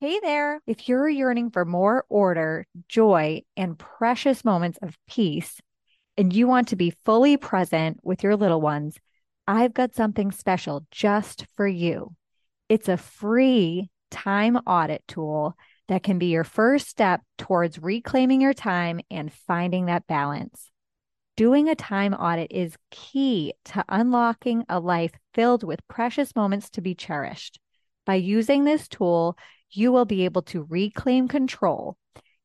Hey there. If you're yearning for more order, joy, and precious moments of peace, and you want to be fully present with your little ones, I've got something special just for you. It's a free time audit tool that can be your first step towards reclaiming your time and finding that balance. Doing a time audit is key to unlocking a life filled with precious moments to be cherished. By using this tool, you will be able to reclaim control.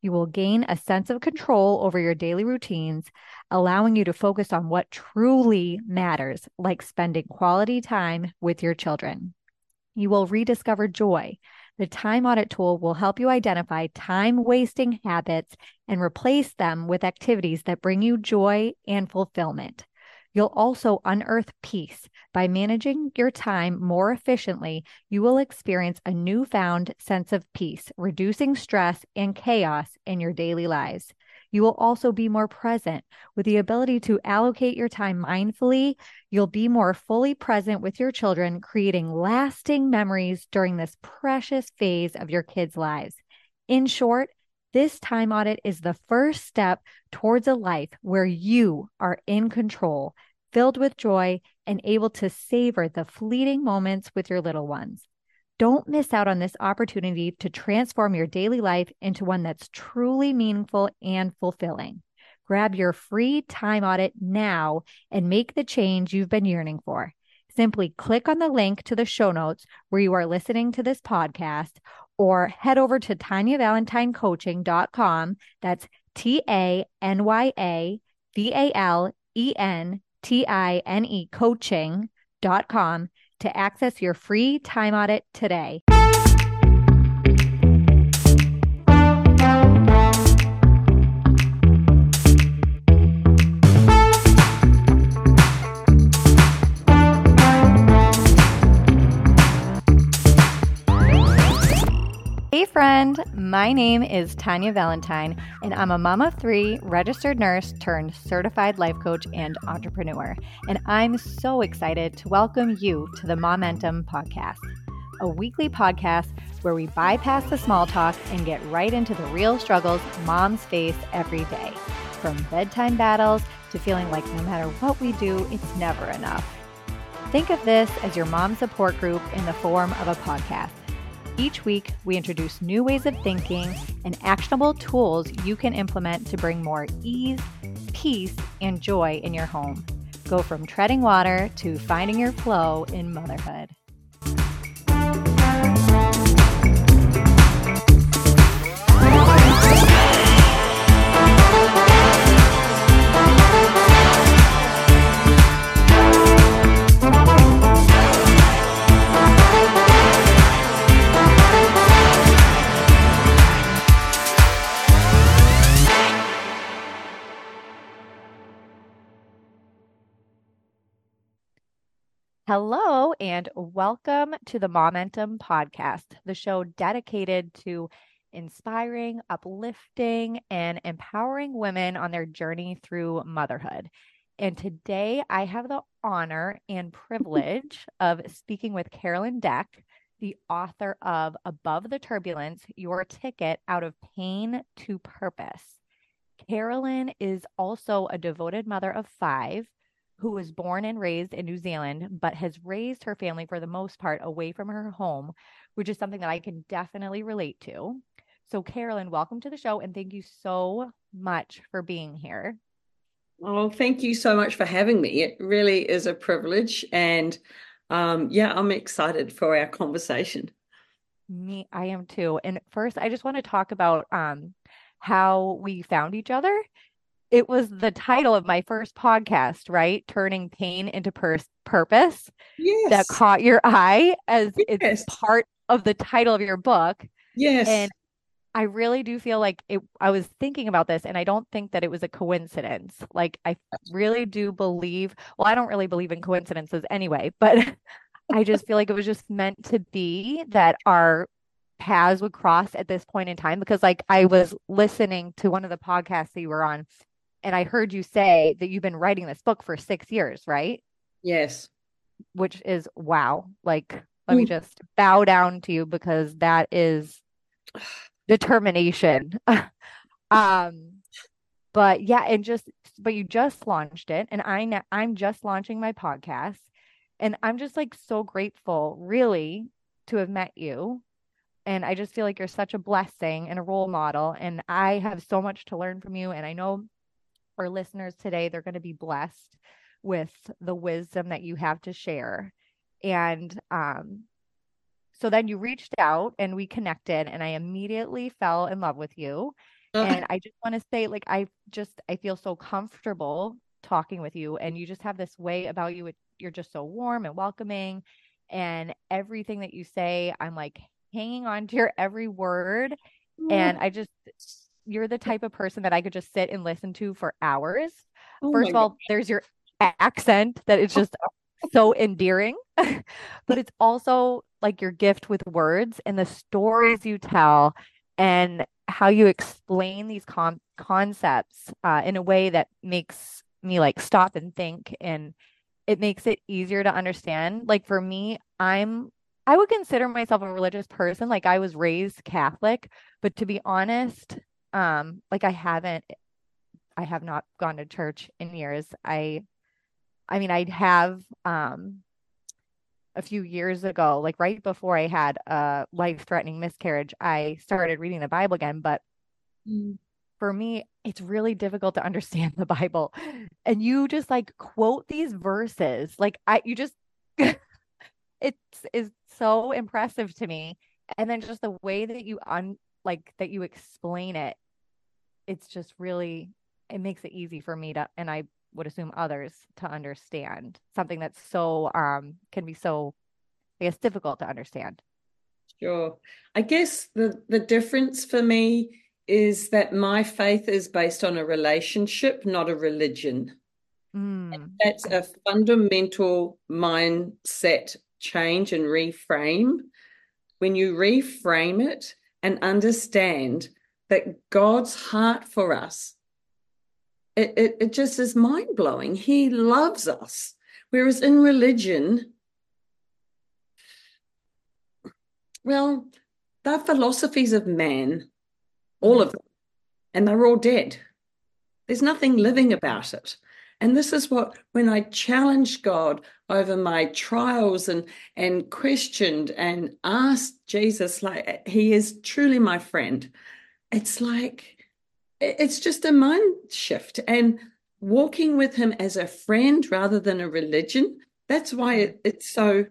You will gain a sense of control over your daily routines, allowing you to focus on what truly matters, like spending quality time with your children. You will rediscover joy, the time audit tool will help you identify time wasting habits and replace them with activities that bring you joy and fulfillment. You'll also unearth peace. By managing your time more efficiently, you will experience a newfound sense of peace, reducing stress and chaos in your daily lives. You will also be more present with the ability to allocate your time mindfully. You'll be more fully present with your children, creating lasting memories during this precious phase of your kids' lives. In short, this time audit is the first step towards a life where you are in control, filled with joy, and able to savor the fleeting moments with your little ones. Don't miss out on this opportunity to transform your daily life into one that's truly meaningful and fulfilling. Grab your free time audit now and make the change you've been yearning for. Simply click on the link to the show notes where you are listening to this podcast or head over to TanyaValentineCoaching.com. That's T A N Y A V A L E N T I N E coaching.com to access your free time audit today. Hey, friend. My name is Tanya Valentine, and I'm a mom of three, registered nurse turned certified life coach and entrepreneur. And I'm so excited to welcome you to the Momentum Podcast, a weekly podcast where we bypass the small talk and get right into the real struggles moms face every day. From bedtime battles to feeling like no matter what we do, it's never enough. Think of this as your mom support group in the form of a podcast. Each week, we introduce new ways of thinking and actionable tools you can implement to bring more ease, peace, and joy in your home. Go from treading water to finding your flow in motherhood. Hello, and welcome to the Momentum Podcast, the show dedicated to inspiring, uplifting, and empowering women on their journey through motherhood. And today I have the honor and privilege of speaking with Carolyn Deck, the author of Above the Turbulence Your Ticket Out of Pain to Purpose. Carolyn is also a devoted mother of five who was born and raised in New Zealand, but has raised her family for the most part away from her home, which is something that I can definitely relate to. So, Carolyn, welcome to the show and thank you so much for being here. Oh, thank you so much for having me. It really is a privilege. And um, yeah, I'm excited for our conversation. Me, I am too. And first, I just want to talk about um, how we found each other it was the title of my first podcast, right? Turning pain into pur- purpose. Yes. That caught your eye as yes. it's part of the title of your book. Yes. And I really do feel like it I was thinking about this and I don't think that it was a coincidence. Like I really do believe, well, I don't really believe in coincidences anyway, but I just feel like it was just meant to be that our paths would cross at this point in time because like I was listening to one of the podcasts that you were on and I heard you say that you've been writing this book for six years, right? Yes. Which is wow. Like, let mm. me just bow down to you because that is determination. um, but yeah, and just but you just launched it, and I I'm just launching my podcast, and I'm just like so grateful, really, to have met you. And I just feel like you're such a blessing and a role model. And I have so much to learn from you. And I know our listeners today, they're going to be blessed with the wisdom that you have to share. And um, so then you reached out and we connected, and I immediately fell in love with you. and I just want to say, like, I just I feel so comfortable talking with you, and you just have this way about you. You're just so warm and welcoming, and everything that you say, I'm like hanging on to your every word. And I just, you're the type of person that I could just sit and listen to for hours. Oh First of all, God. there's your accent that is just so endearing, but it's also like your gift with words and the stories you tell and how you explain these com- concepts uh, in a way that makes me like stop and think and it makes it easier to understand like for me i'm i would consider myself a religious person like i was raised catholic but to be honest um like i haven't i have not gone to church in years i I mean, I have um a few years ago, like right before I had a life threatening miscarriage, I started reading the Bible again. But mm. for me, it's really difficult to understand the Bible. And you just like quote these verses. Like I you just it's is so impressive to me. And then just the way that you un like that you explain it, it's just really it makes it easy for me to and I would assume others to understand something that's so um can be so I guess difficult to understand. Sure. I guess the the difference for me is that my faith is based on a relationship, not a religion. Mm. That's a fundamental mindset change and reframe. When you reframe it and understand that God's heart for us it, it, it just is mind blowing. He loves us. Whereas in religion, well, they're philosophies of man, all of them, and they're all dead. There's nothing living about it. And this is what, when I challenged God over my trials and, and questioned and asked Jesus, like, He is truly my friend, it's like, it's just a mind shift. And walking with him as a friend rather than a religion that's why it, it's so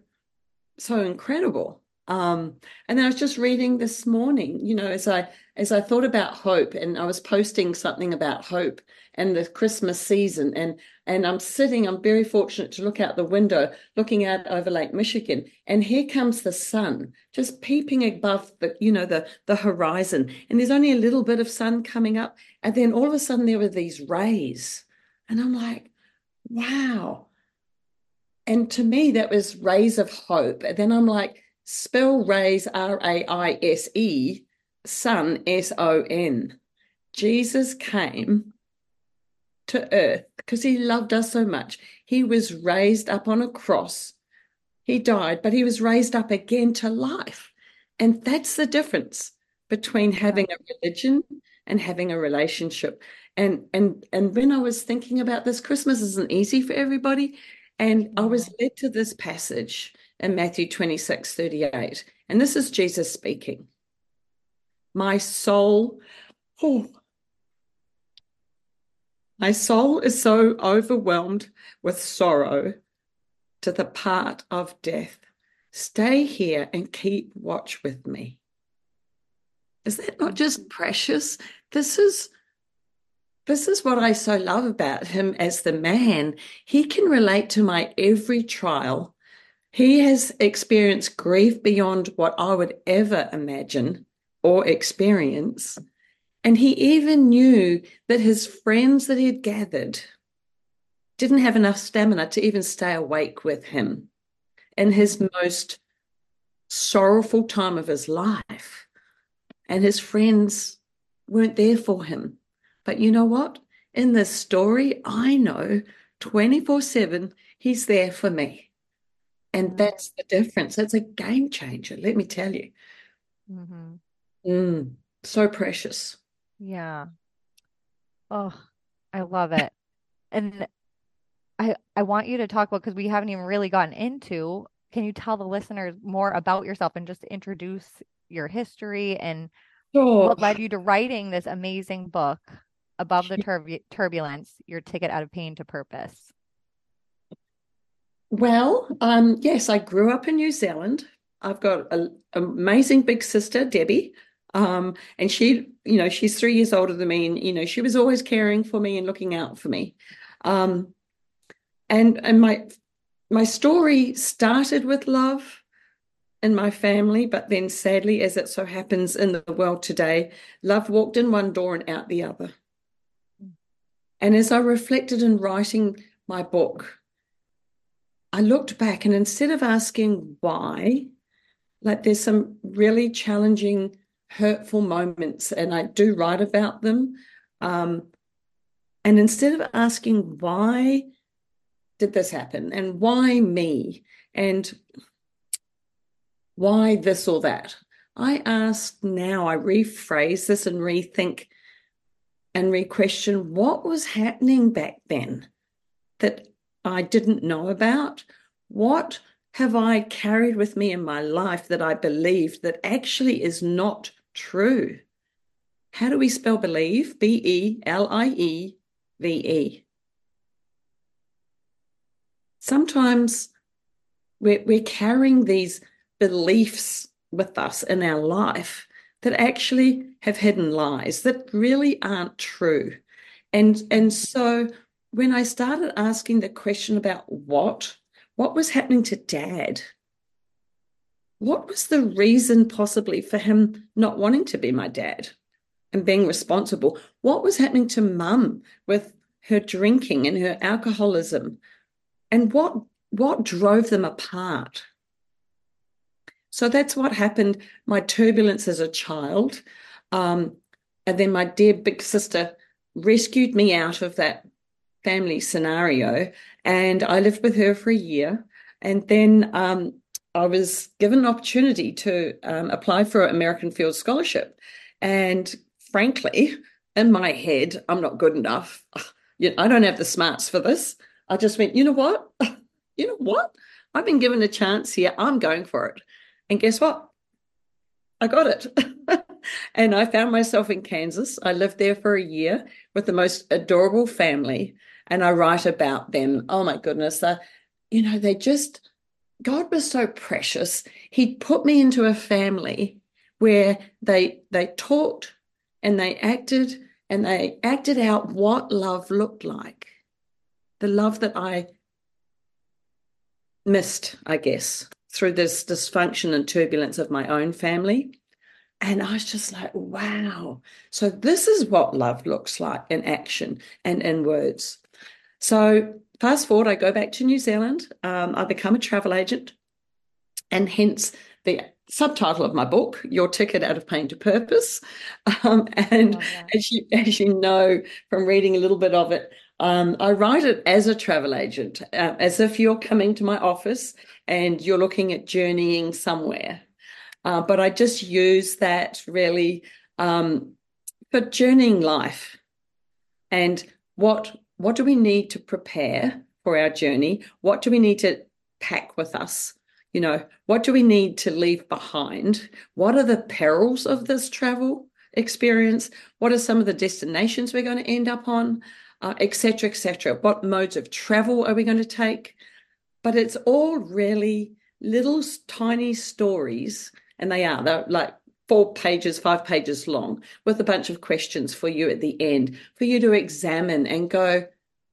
so incredible. Um, and then I was just reading this morning, you know, as I as I thought about hope, and I was posting something about hope and the Christmas season, and and I'm sitting, I'm very fortunate to look out the window, looking out over Lake Michigan, and here comes the sun, just peeping above the, you know, the the horizon, and there's only a little bit of sun coming up, and then all of a sudden there were these rays, and I'm like, wow. And to me, that was rays of hope. And then I'm like, Spell rays R A I S E, Son S O N. Jesus came to earth because he loved us so much. He was raised up on a cross. He died, but he was raised up again to life. And that's the difference between having a religion and having a relationship. And and and when I was thinking about this, Christmas isn't easy for everybody. And I was led to this passage in Matthew 26 38. And this is Jesus speaking. My soul, oh, my soul is so overwhelmed with sorrow to the part of death. Stay here and keep watch with me. Is that not just precious? This is this is what I so love about him as the man. He can relate to my every trial he has experienced grief beyond what I would ever imagine or experience. And he even knew that his friends that he had gathered didn't have enough stamina to even stay awake with him in his most sorrowful time of his life. And his friends weren't there for him. But you know what? In this story, I know 24 7, he's there for me. And mm-hmm. that's the difference. It's a game changer, let me tell you. Mm-hmm. Mm, so precious. Yeah. Oh, I love it. And I I want you to talk about because we haven't even really gotten into. Can you tell the listeners more about yourself and just introduce your history and Sure. what led you to writing this amazing book, Above the Turb Turbulence, Your Ticket Out of Pain to Purpose? Well, um, yes, I grew up in New Zealand. I've got an amazing big sister, Debbie. Um, and she, you know, she's three years older than me, and you know, she was always caring for me and looking out for me. Um, and and my my story started with love in my family, but then sadly, as it so happens in the world today, love walked in one door and out the other. And as I reflected in writing my book, I looked back and instead of asking why, like there's some really challenging, hurtful moments, and I do write about them. Um, and instead of asking why did this happen and why me and why this or that, I ask now, I rephrase this and rethink and re-question what was happening back then that I didn't know about? What have I carried with me in my life that I believed that actually is not true? How do we spell believe? B E L I E V E. Sometimes we're, we're carrying these beliefs with us in our life that actually have hidden lies that really aren't true. And, and so when I started asking the question about what, what was happening to dad? What was the reason possibly for him not wanting to be my dad and being responsible? What was happening to mum with her drinking and her alcoholism? And what what drove them apart? So that's what happened. My turbulence as a child. Um, and then my dear big sister rescued me out of that family scenario. And I lived with her for a year. And then um, I was given an opportunity to um, apply for an American Field Scholarship. And frankly, in my head, I'm not good enough. I don't have the smarts for this. I just went, you know what? you know what? I've been given a chance here. I'm going for it. And guess what? I got it. and I found myself in Kansas. I lived there for a year with the most adorable family and I write about them. Oh my goodness, uh, you know, they just, God was so precious. He put me into a family where they they talked and they acted and they acted out what love looked like. The love that I missed, I guess, through this dysfunction and turbulence of my own family. And I was just like, wow. So this is what love looks like in action and in words. So fast forward, I go back to New Zealand. Um, I become a travel agent, and hence the subtitle of my book, "Your Ticket Out of Pain to Purpose." Um, and as you as you know from reading a little bit of it, um, I write it as a travel agent, uh, as if you're coming to my office and you're looking at journeying somewhere. Uh, but I just use that really um, for journeying life and what what do we need to prepare for our journey? What do we need to pack with us? You know, what do we need to leave behind? What are the perils of this travel experience? What are some of the destinations we're going to end up on, etc., uh, etc.? Et what modes of travel are we going to take? But it's all really little tiny stories, and they are. They're like four pages, five pages long, with a bunch of questions for you at the end, for you to examine and go,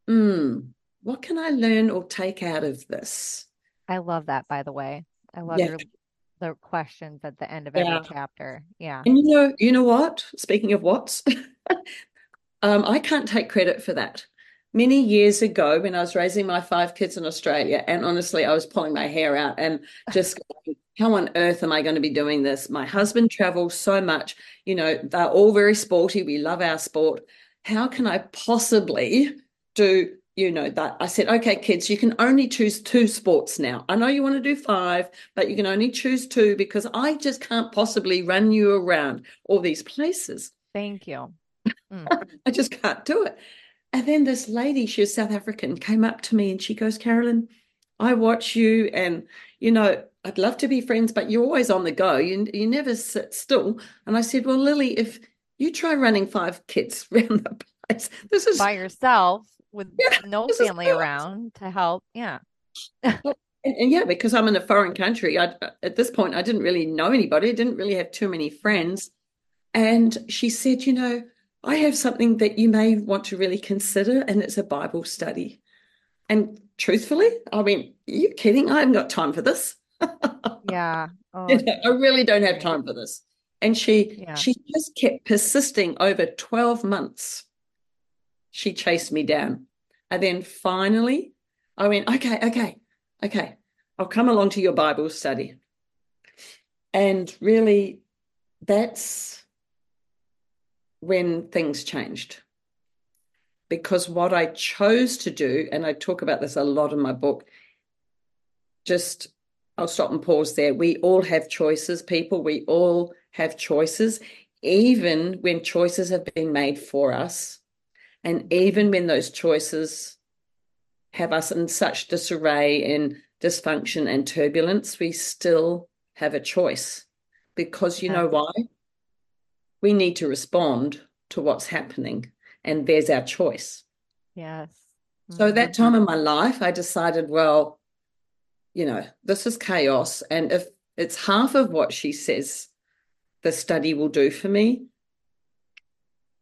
hmm, what can I learn or take out of this? I love that, by the way. I love yeah. your the questions at the end of every yeah. chapter. Yeah. And you know, you know what? Speaking of what's, um, I can't take credit for that. Many years ago, when I was raising my five kids in Australia, and honestly, I was pulling my hair out and just going, how on earth am I going to be doing this? My husband travels so much. You know, they're all very sporty. We love our sport. How can I possibly do you know that I said, okay, kids, you can only choose two sports now. I know you want to do five, but you can only choose two because I just can't possibly run you around all these places. Thank you. Mm. I just can't do it. And then this lady, she was South African, came up to me and she goes, Carolyn, I watch you and, you know, I'd love to be friends, but you're always on the go. You, you never sit still. And I said, well, Lily, if you try running five kids around the place, this is by yourself with yeah, no family around to help. Yeah. and, and, yeah, because I'm in a foreign country, I, uh, at this point, I didn't really know anybody. I didn't really have too many friends. And she said, you know, I have something that you may want to really consider, and it's a Bible study. And truthfully, I mean, are you kidding? I haven't got time for this. Yeah. Oh, you know, I really don't have time for this. And she yeah. she just kept persisting over 12 months. She chased me down. And then finally, I went, okay, okay, okay, I'll come along to your Bible study. And really, that's when things changed. Because what I chose to do, and I talk about this a lot in my book, just I'll stop and pause there. We all have choices, people. We all have choices, even when choices have been made for us. And even when those choices have us in such disarray and dysfunction and turbulence, we still have a choice. Because you know why? We need to respond to what's happening. And there's our choice. Yes. Mm-hmm. So that time in my life, I decided, well, you know, this is chaos. And if it's half of what she says the study will do for me,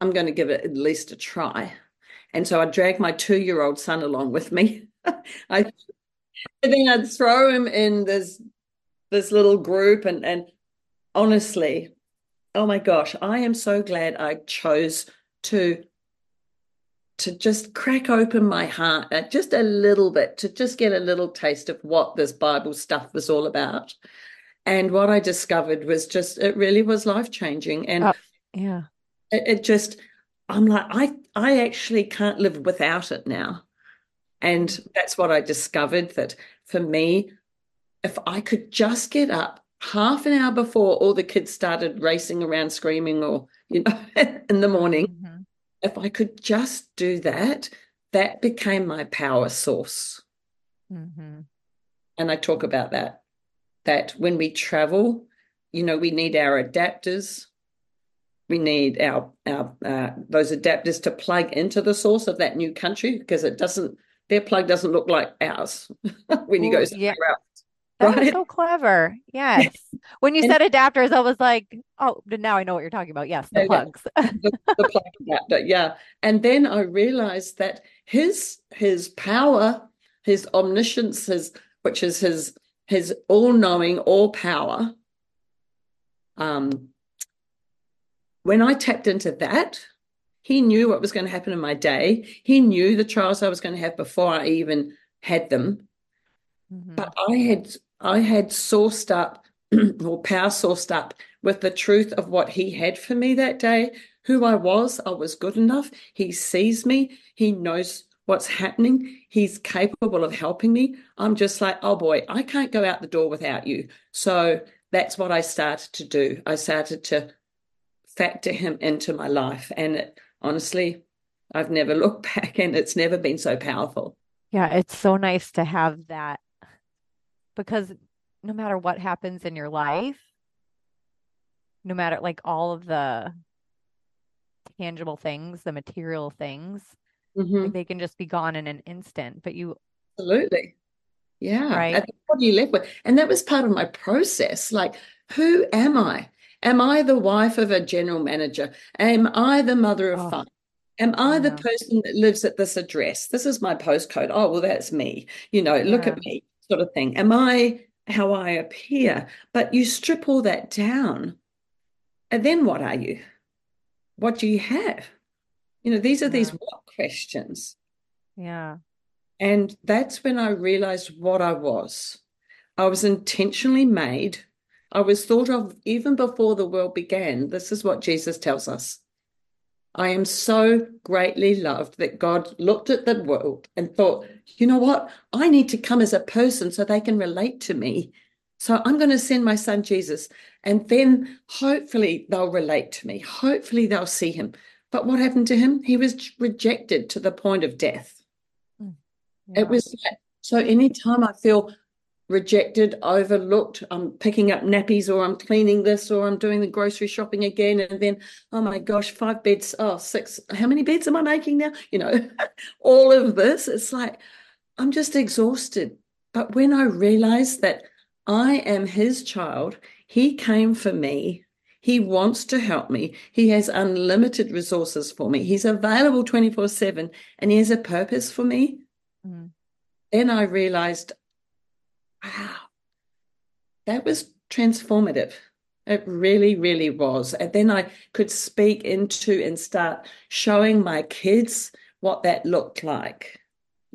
I'm going to give it at least a try. And so I dragged my two year old son along with me. I and then I'd throw him in this this little group and and honestly, oh my gosh, I am so glad I chose to to just crack open my heart uh, just a little bit, to just get a little taste of what this Bible stuff was all about. And what I discovered was just, it really was life changing. And uh, yeah, it, it just, I'm like, I, I actually can't live without it now. And that's what I discovered that for me, if I could just get up half an hour before all the kids started racing around screaming or, you know, in the morning, mm-hmm if I could just do that, that became my power source. Mm-hmm. And I talk about that, that when we travel, you know, we need our adapters. We need our our uh, those adapters to plug into the source of that new country because it doesn't their plug doesn't look like ours when you go somewhere yeah. else. That right? was so clever. Yes. When you and, said adapters, I was like, oh, now I know what you're talking about. Yes, the plugs. the, the plug adapter, yeah. And then I realized that his his power, his omniscience, his which is his his all-knowing, all power. Um, when I tapped into that, he knew what was going to happen in my day. He knew the trials I was going to have before I even had them. Mm-hmm. But I had I had sourced up or power sourced up with the truth of what he had for me that day, who I was. I was good enough. He sees me. He knows what's happening. He's capable of helping me. I'm just like, oh boy, I can't go out the door without you. So that's what I started to do. I started to factor him into my life. And it, honestly, I've never looked back and it's never been so powerful. Yeah, it's so nice to have that because no matter what happens in your life, no matter like all of the tangible things, the material things, mm-hmm. like they can just be gone in an instant. But you absolutely, yeah, right. what do you live with? And that was part of my process. Like, who am I? Am I the wife of a general manager? Am I the mother of oh. five? Am I the person that lives at this address? This is my postcode. Oh, well, that's me. You know, look at me sort of thing. Am I how I appear? But you strip all that down. And then what are you? What do you have? You know, these are yeah. these what questions. Yeah. And that's when I realized what I was. I was intentionally made. I was thought of even before the world began. This is what Jesus tells us. I am so greatly loved that God looked at the world and thought, you know what? I need to come as a person so they can relate to me. So I'm going to send my son Jesus, and then hopefully they'll relate to me. Hopefully they'll see him. But what happened to him? He was rejected to the point of death. Yeah. It was like, so anytime I feel rejected, overlooked. I'm picking up nappies or I'm cleaning this or I'm doing the grocery shopping again. And then, oh my gosh, five beds, oh, six. How many beds am I making now? You know, all of this. It's like, I'm just exhausted. But when I realized that I am his child, he came for me. He wants to help me. He has unlimited resources for me. He's available 24 7 and he has a purpose for me. Mm. Then I realized wow, that was transformative. It really, really was. And then I could speak into and start showing my kids what that looked like.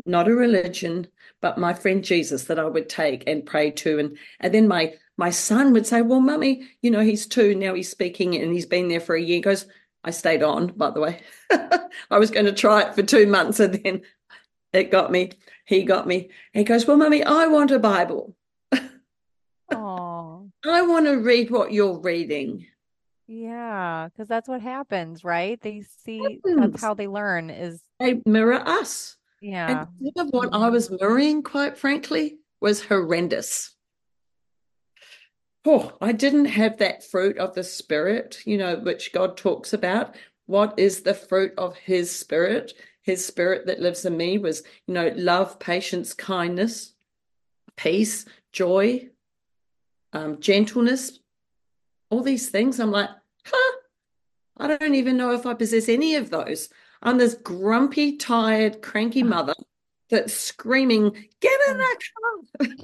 Not a religion, but my friend Jesus that I would take and pray to. And, and then my my son would say, Well, mummy, you know, he's two, now he's speaking and he's been there for a year. He goes, I stayed on, by the way. I was going to try it for two months and then it got me he got me. He goes, Well, mummy, I want a Bible. Oh. I want to read what you're reading. Yeah, because that's what happens, right? They see that's how they learn is they mirror us. Yeah. And some of what I was mirroring, quite frankly, was horrendous. Oh, I didn't have that fruit of the spirit, you know, which God talks about. What is the fruit of his spirit? His spirit that lives in me was, you know, love, patience, kindness, peace, joy, um, gentleness, all these things. I'm like, huh, I don't even know if I possess any of those. I'm this grumpy, tired, cranky mother that's screaming, get in the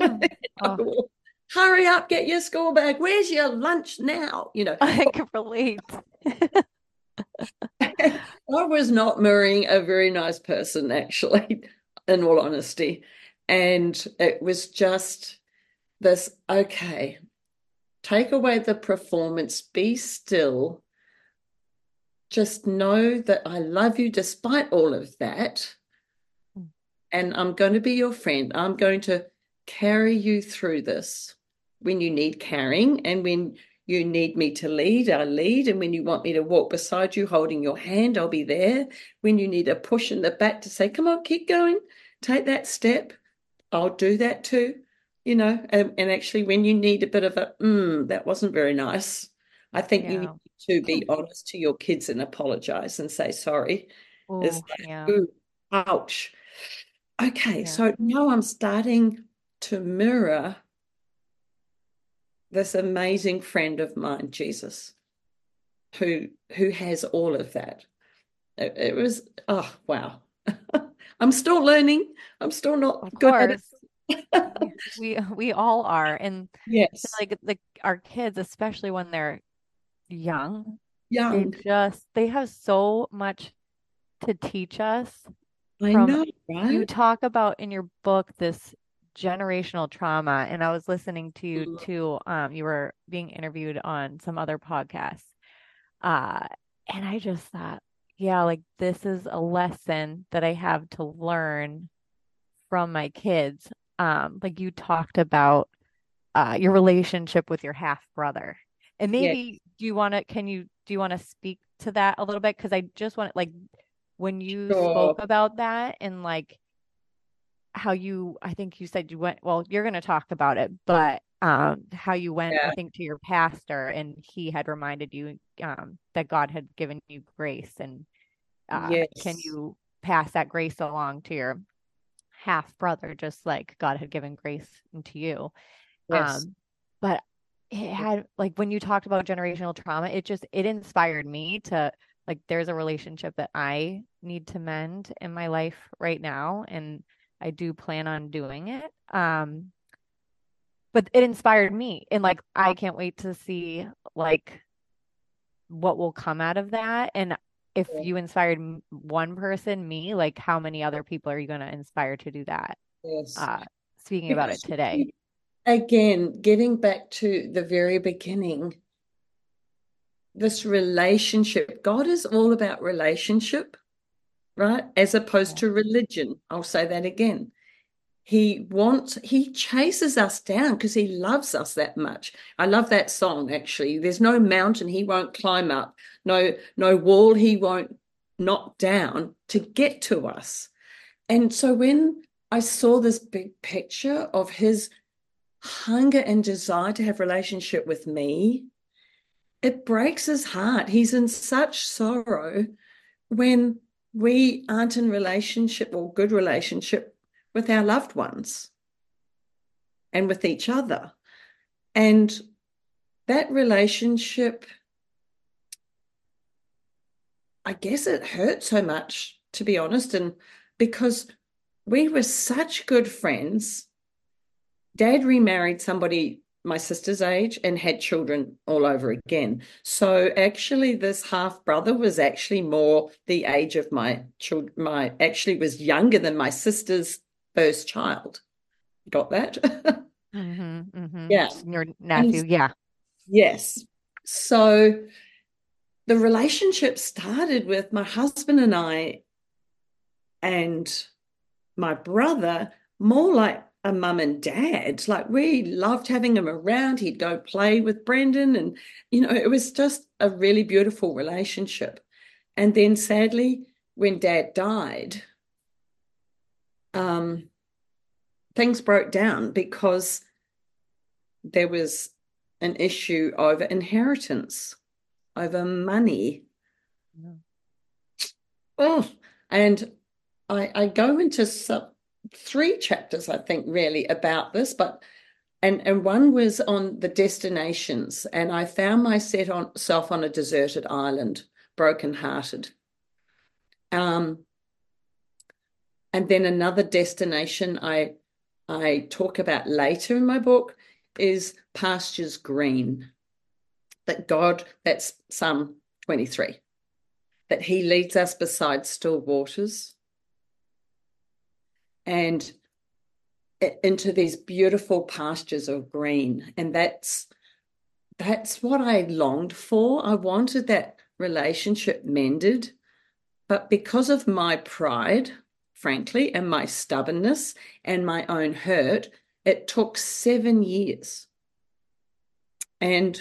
car. oh. Hurry up, get your school bag. Where's your lunch now? You know, I can relate. I was not marrying a very nice person, actually, in all honesty. And it was just this okay, take away the performance, be still, just know that I love you despite all of that. And I'm going to be your friend. I'm going to carry you through this when you need carrying and when you need me to lead, I'll lead. And when you want me to walk beside you, holding your hand, I'll be there. When you need a push in the back to say, come on, keep going, take that step, I'll do that too. You know, and, and actually, when you need a bit of a, mm, that wasn't very nice, I think yeah. you need to be honest to your kids and apologize and say sorry. Ooh, like, yeah. Ooh, ouch. Okay, yeah. so now I'm starting to mirror this amazing friend of mine, Jesus, who who has all of that. It, it was oh wow. I'm still learning. I'm still not of good we we all are, and yes, like the our kids, especially when they're young, young, they just they have so much to teach us. I know, right? You talk about in your book this generational trauma and i was listening to you mm-hmm. too um you were being interviewed on some other podcasts uh and i just thought yeah like this is a lesson that i have to learn from my kids um like you talked about uh your relationship with your half brother and maybe yes. do you want to can you do you want to speak to that a little bit because i just want like when you sure. spoke about that and like how you I think you said you went well you're going to talk about it but um how you went yeah. I think to your pastor and he had reminded you um that God had given you grace and uh, yes. can you pass that grace along to your half brother just like God had given grace to you yes. um but it had like when you talked about generational trauma it just it inspired me to like there's a relationship that I need to mend in my life right now and I do plan on doing it. Um, but it inspired me, and like I can't wait to see like what will come out of that. And if you inspired one person, me, like how many other people are you going to inspire to do that? Yes. Uh, speaking about it today. Again, getting back to the very beginning, this relationship. God is all about relationship, right? As opposed to religion. I'll say that again. He wants, he chases us down because he loves us that much. I love that song actually. There's no mountain he won't climb up, no, no wall he won't knock down to get to us. And so when I saw this big picture of his hunger and desire to have relationship with me, it breaks his heart. He's in such sorrow when we aren't in relationship or good relationship with our loved ones and with each other. And that relationship, I guess it hurt so much, to be honest. And because we were such good friends, dad remarried somebody my sister's age and had children all over again. So actually, this half brother was actually more the age of my child. My actually was younger than my sister's first child. Got that? mm-hmm, mm-hmm. Yeah, your nephew. Yeah. Yes. So the relationship started with my husband and I, and my brother more like a mum and dad. Like we loved having him around. He'd go play with Brendan, and you know, it was just a really beautiful relationship. And then sadly, when dad died, um, things broke down because there was an issue over inheritance, over money. Yeah. Oh, and I, I go into some three chapters, I think, really about this, but and and one was on the destinations, and I found myself on a deserted island, brokenhearted. Um, and then another destination I I talk about later in my book is pastures green. That God, that's Psalm 23, that He leads us beside still waters and into these beautiful pastures of green. And that's that's what i longed for. I wanted that relationship mended. But because of my pride frankly and my stubbornness and my own hurt it took 7 years. And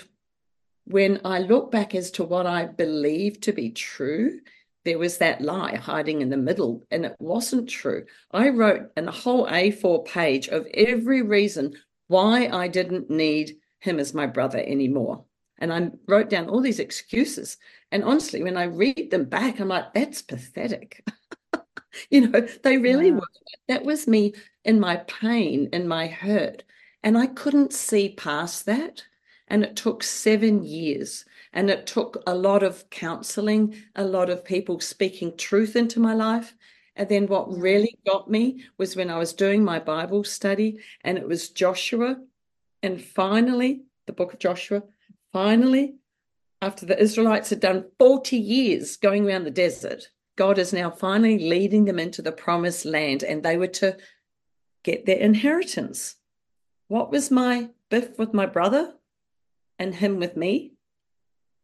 when i look back as to what i believe to be true there was that lie hiding in the middle, and it wasn't true. I wrote a whole A4 page of every reason why I didn't need him as my brother anymore. And I wrote down all these excuses. And honestly, when I read them back, I'm like, that's pathetic. you know, they really were. That was me in my pain, in my hurt. And I couldn't see past that. And it took seven years and it took a lot of counseling, a lot of people speaking truth into my life. And then what mm-hmm. really got me was when I was doing my Bible study and it was Joshua. And finally, the book of Joshua, finally, after the Israelites had done 40 years going around the desert, God is now finally leading them into the promised land and they were to get their inheritance. What was my biff with my brother and him with me?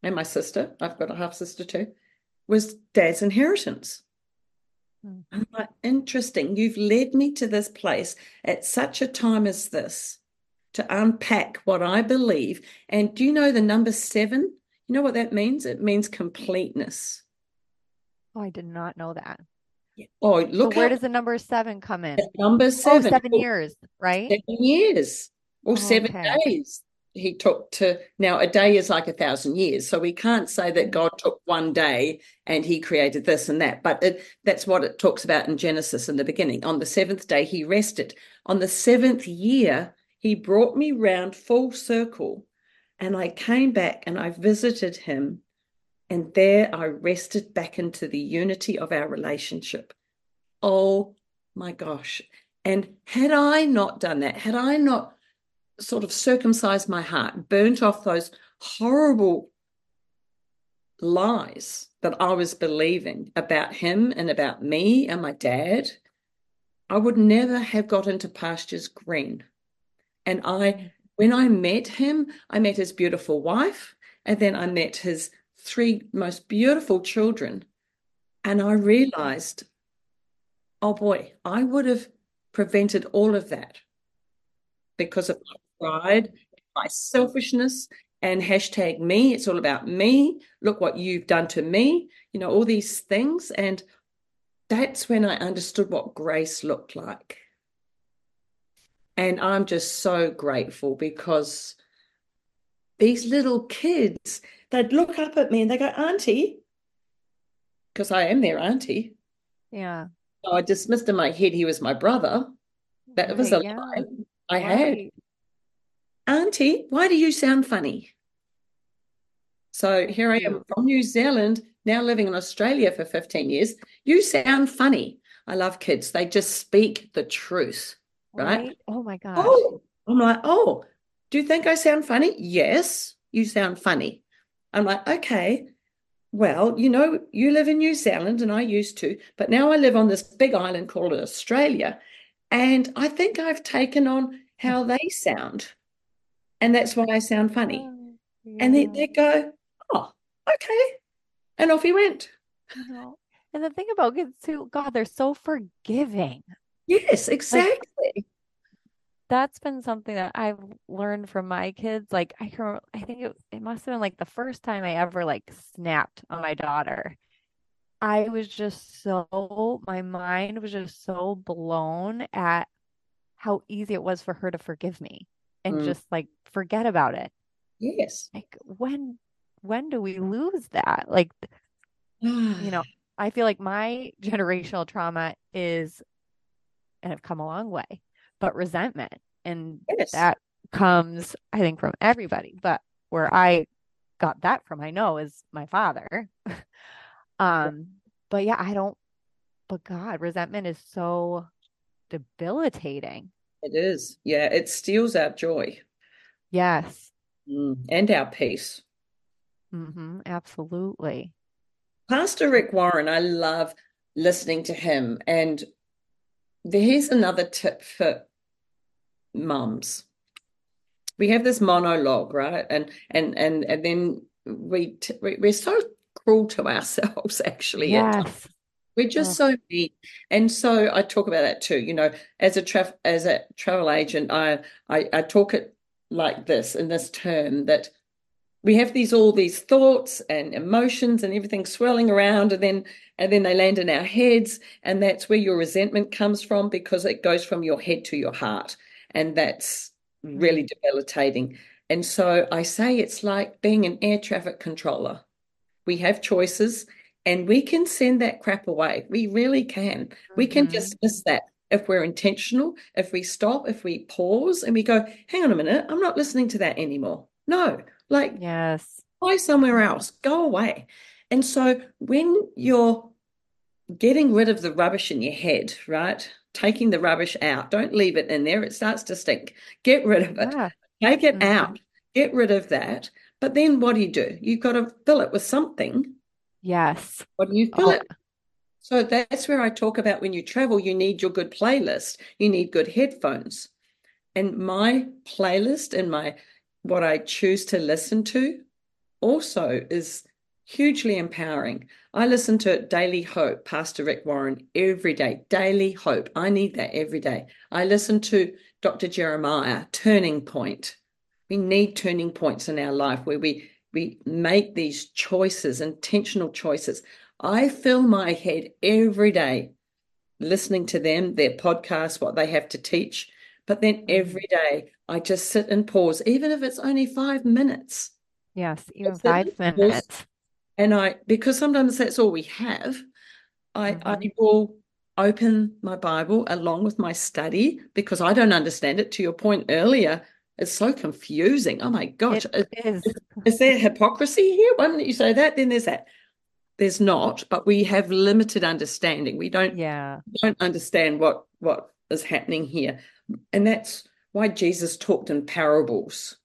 And my sister, I've got a half sister too, was dad's inheritance. Mm. I'm like, interesting. You've led me to this place at such a time as this to unpack what I believe. And do you know the number seven? You know what that means? It means completeness. Oh, I did not know that. Yeah. Oh, look. So where does the number seven come in? Number seven. Oh, seven years, right? Seven years or oh, seven okay. days he took to now a day is like a thousand years so we can't say that mm. god took one day and he created this and that but it, that's what it talks about in genesis in the beginning. On the seventh day he rested. On the seventh year he brought me round full circle and i came back and i visited him and there i rested back into the unity of our relationship. Oh my gosh. And had i not done that had i not sort of circumcised my heart, burnt off those horrible lies that I was believing about him and about me and my dad, I would never have got into pastures green. And I, when I met him, I met his beautiful wife, and then I met his three most beautiful children. And I realized, oh boy, I would have prevented all of that because of my pride, my selfishness, and hashtag me. It's all about me. Look what you've done to me, you know, all these things. And that's when I understood what grace looked like. And I'm just so grateful because these little kids, they'd look up at me and they go, Auntie, because I am their auntie. Yeah. So I dismissed in my head he was my brother. That right, was a yeah. lie I right. had. Auntie, why do you sound funny? So here I am from New Zealand, now living in Australia for 15 years. You sound funny. I love kids. They just speak the truth, right? right? Oh my gosh. Oh, I'm like, oh, do you think I sound funny? Yes, you sound funny. I'm like, okay, well, you know, you live in New Zealand and I used to, but now I live on this big island called Australia. And I think I've taken on how they sound. And that's why I sound funny. Oh, yeah. And they, they go, oh, okay. And off he went. Uh-huh. And the thing about kids too, God, they're so forgiving. Yes, exactly. Like, that's been something that I've learned from my kids. Like I can, I think it, it must have been like the first time I ever like snapped on my daughter. I was just so, my mind was just so blown at how easy it was for her to forgive me and mm. just like forget about it. Yes. Like when, when do we lose that? Like, you know, I feel like my generational trauma is, and I've come a long way but resentment. And yes. that comes, I think, from everybody. But where I got that from, I know, is my father. um, but yeah, I don't, but God, resentment is so debilitating. It is. Yeah, it steals our joy. Yes. Mm, and our peace. Mm-hmm, absolutely. Pastor Rick Warren, I love listening to him. And here's another tip for mums we have this monologue right and and and and then we t- we're so cruel to ourselves actually yes. We're just so mean and so i talk about that too you know as a tra- as a travel agent I, I i talk it like this in this term that we have these all these thoughts and emotions and everything swirling around and then and then they land in our heads and that's where your resentment comes from because it goes from your head to your heart and that's really mm. debilitating. And so I say it's like being an air traffic controller. We have choices and we can send that crap away. We really can. Mm-hmm. We can mm-hmm. dismiss that if we're intentional, if we stop, if we pause and we go, hang on a minute, I'm not listening to that anymore. No, like, yes, fly somewhere else, go away. And so when you're getting rid of the rubbish in your head, right? taking the rubbish out. Don't leave it in there. It starts to stink. Get rid of it. Yeah. Take it mm-hmm. out. Get rid of that. But then what do you do? You've got to fill it with something. Yes. What do you fill oh. it? So that's where I talk about when you travel, you need your good playlist. You need good headphones. And my playlist and my what I choose to listen to also is hugely empowering. I listen to Daily Hope, Pastor Rick Warren, every day. Daily Hope. I need that every day. I listen to Dr. Jeremiah, Turning Point. We need turning points in our life where we we make these choices, intentional choices. I fill my head every day listening to them, their podcasts, what they have to teach. But then mm-hmm. every day I just sit and pause, even if it's only five minutes. Yes, even five minutes and I because sometimes that's all we have. I mm-hmm. I will open my Bible along with my study because I don't understand it. To your point earlier, it's so confusing. Oh my gosh, it is. Is, is there hypocrisy here? Why don't you say that? Then there's that. There's not, but we have limited understanding. We don't. Yeah. Don't understand what what is happening here, and that's why Jesus talked in parables.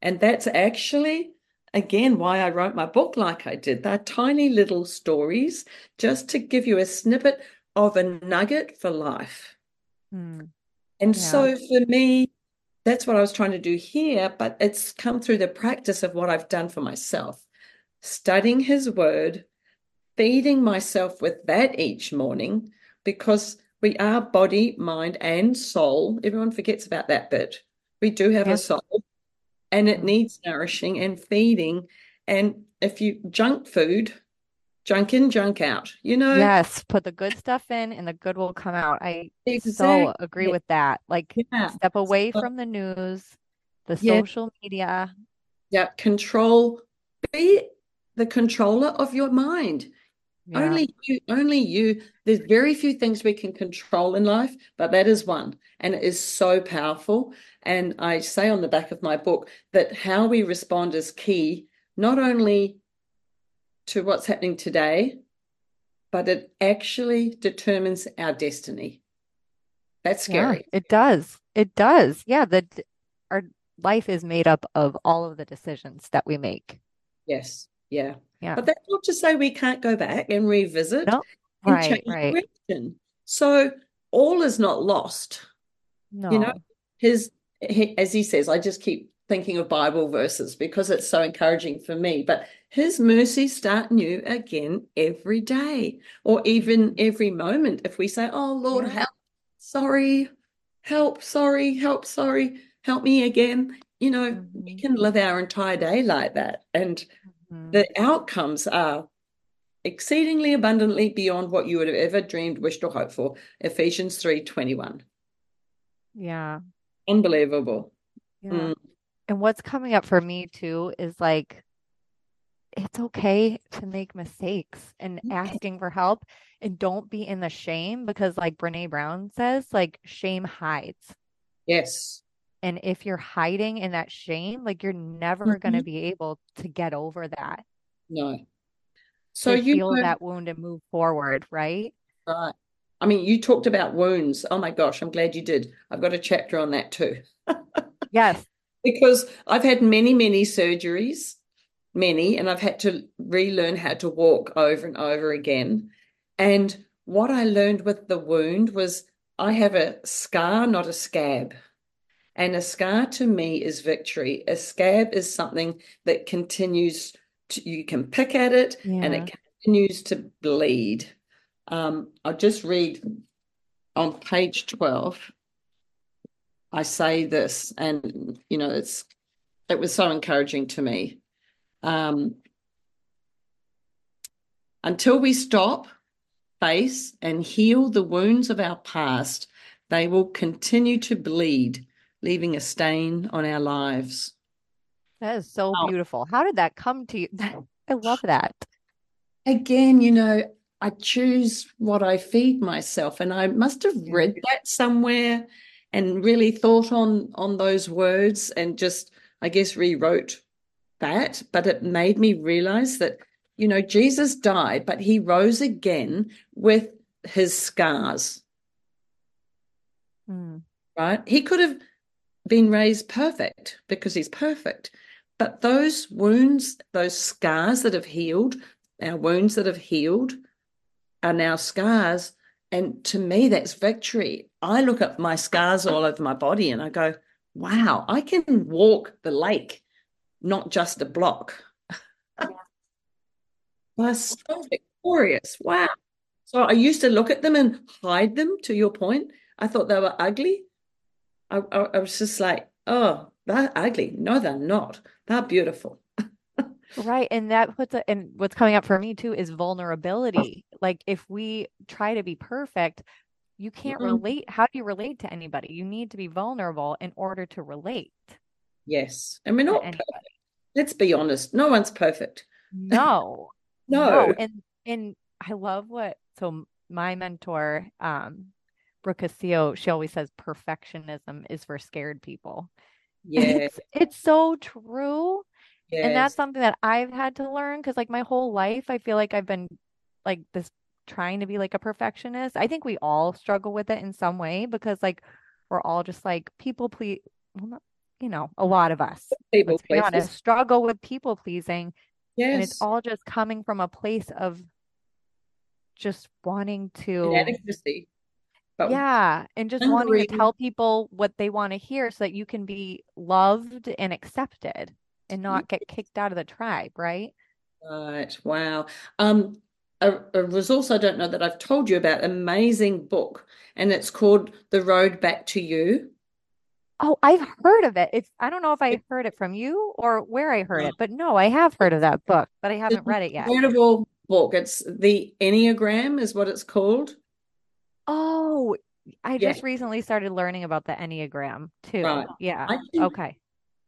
And that's actually again why I wrote my book like I did. They're tiny little stories just to give you a snippet of a nugget for life. Mm. And yeah. so for me, that's what I was trying to do here, but it's come through the practice of what I've done for myself. studying his word, feeding myself with that each morning, because we are body, mind, and soul. Everyone forgets about that bit. We do have yes. a soul and it mm-hmm. needs nourishing and feeding. And if you junk food, junk in, junk out, you know? Yes, put the good stuff in and the good will come out. I exactly. so agree with that. Like yeah. step away so, from the news, the yeah. social media. Yeah, control be the controller of your mind. Yeah. Only you, only you. There's very few things we can control in life, but that is one. And it is so powerful. And I say on the back of my book that how we respond is key, not only to what's happening today, but it actually determines our destiny. That's scary. Yeah, it does. It does. Yeah. That our life is made up of all of the decisions that we make. Yes. Yeah. Yeah. But that's not to say we can't go back and revisit no. and right, change right. direction. So all is not lost. No. You know, his he, as he says, I just keep thinking of Bible verses because it's so encouraging for me. But his mercies start new again every day, or even every moment. If we say, Oh Lord, help, sorry, help, sorry, help, sorry, help me again. You know, mm-hmm. we can live our entire day like that. And mm-hmm. the outcomes are exceedingly abundantly beyond what you would have ever dreamed, wished, or hoped for. Ephesians 3 21. Yeah. Unbelievable. Yeah. Mm. And what's coming up for me too is like, it's okay to make mistakes and asking for help and don't be in the shame because like Brene Brown says, like shame hides. Yes. And if you're hiding in that shame, like you're never mm-hmm. going to be able to get over that. No. So you feel that wound and move forward, right? Right. I mean, you talked about wounds. Oh my gosh, I'm glad you did. I've got a chapter on that too. yes. Because I've had many, many surgeries, many, and I've had to relearn how to walk over and over again. And what I learned with the wound was I have a scar, not a scab. And a scar to me is victory. A scab is something that continues to, you can pick at it yeah. and it continues to bleed. Um, I'll just read on page 12. I say this, and you know, it's it was so encouraging to me. Um, until we stop, face, and heal the wounds of our past, they will continue to bleed, leaving a stain on our lives. That is so oh. beautiful. How did that come to you? I love that. Again, you know, I choose what I feed myself. And I must have read that somewhere and really thought on on those words and just, I guess, rewrote that. But it made me realize that, you know, Jesus died, but he rose again with his scars. Hmm. Right? He could have been raised perfect because he's perfect. But those wounds, those scars that have healed, our wounds that have healed, are now scars. And to me, that's victory. I look at my scars all over my body and I go, wow, I can walk the lake, not just a block. They're so victorious. Wow. So I used to look at them and hide them, to your point. I thought they were ugly. I, I, I was just like, oh, they're ugly. No, they're not. They're beautiful. Right. And that puts a, and what's coming up for me too is vulnerability. Like if we try to be perfect, you can't mm-hmm. relate. How do you relate to anybody? You need to be vulnerable in order to relate. Yes. And we're not perfect. Let's be honest. No one's perfect. No. no. no. And and I love what so my mentor, um, Brooke Castillo, she always says perfectionism is for scared people. Yes. It's, it's so true Yes. And that's something that I've had to learn because, like, my whole life, I feel like I've been like this trying to be like a perfectionist. I think we all struggle with it in some way because, like, we're all just like people please, well, not, you know, a lot of us, people let's be honest, struggle with people pleasing. Yes. And it's all just coming from a place of just wanting to inadequacy. But yeah, and just wanting to tell people what they want to hear so that you can be loved and accepted and not get kicked out of the tribe, right? Right. Wow. Um, a, a resource I don't know that I've told you about, amazing book, and it's called The Road Back to You. Oh, I've heard of it. It's I don't know if I heard it from you or where I heard it, but no, I have heard of that book, but I haven't read it yet. Incredible book. It's the Enneagram is what it's called. Oh, I Yeah. just recently started learning about the Enneagram too. Right. Yeah. I Okay.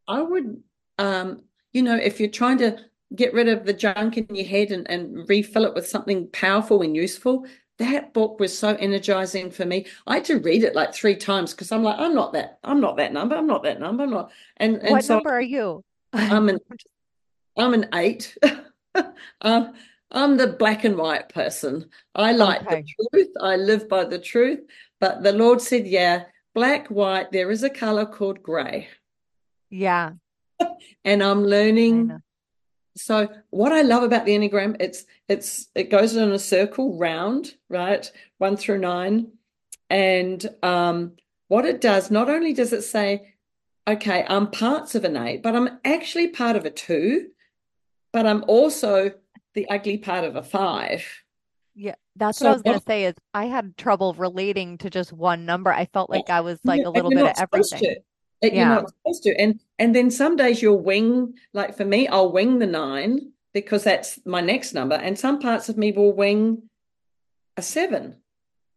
I would, um, you know, if you're trying to get rid of the junk in your head and, and refill it with something powerful and useful, that book was so energizing for me. I had to read it like three times because I'm like, I'm not that, I'm not that number, I'm not that number, I'm not. And and What so number are you? I'm an I'm an eight. Um, I'm the black and white person. I like the truth. I live by the truth. But the Lord said, yeah, black, white, there is a color called gray. Yeah, And I'm learning. So what I love about the Enneagram, it's it's it goes in a circle round, right? One through nine. And um, what it does, not only does it say, okay, I'm parts of an eight, but I'm actually part of a two, but I'm also the ugly part of a five. Yeah, that's what I was gonna what say is I had trouble relating to just one number. I felt like I was like Yeah, a little bit of everything. to. You're Yeah. not supposed to. And and then some days you'll wing, like for me, I'll wing the nine because that's my next number. And some parts of me will wing a seven.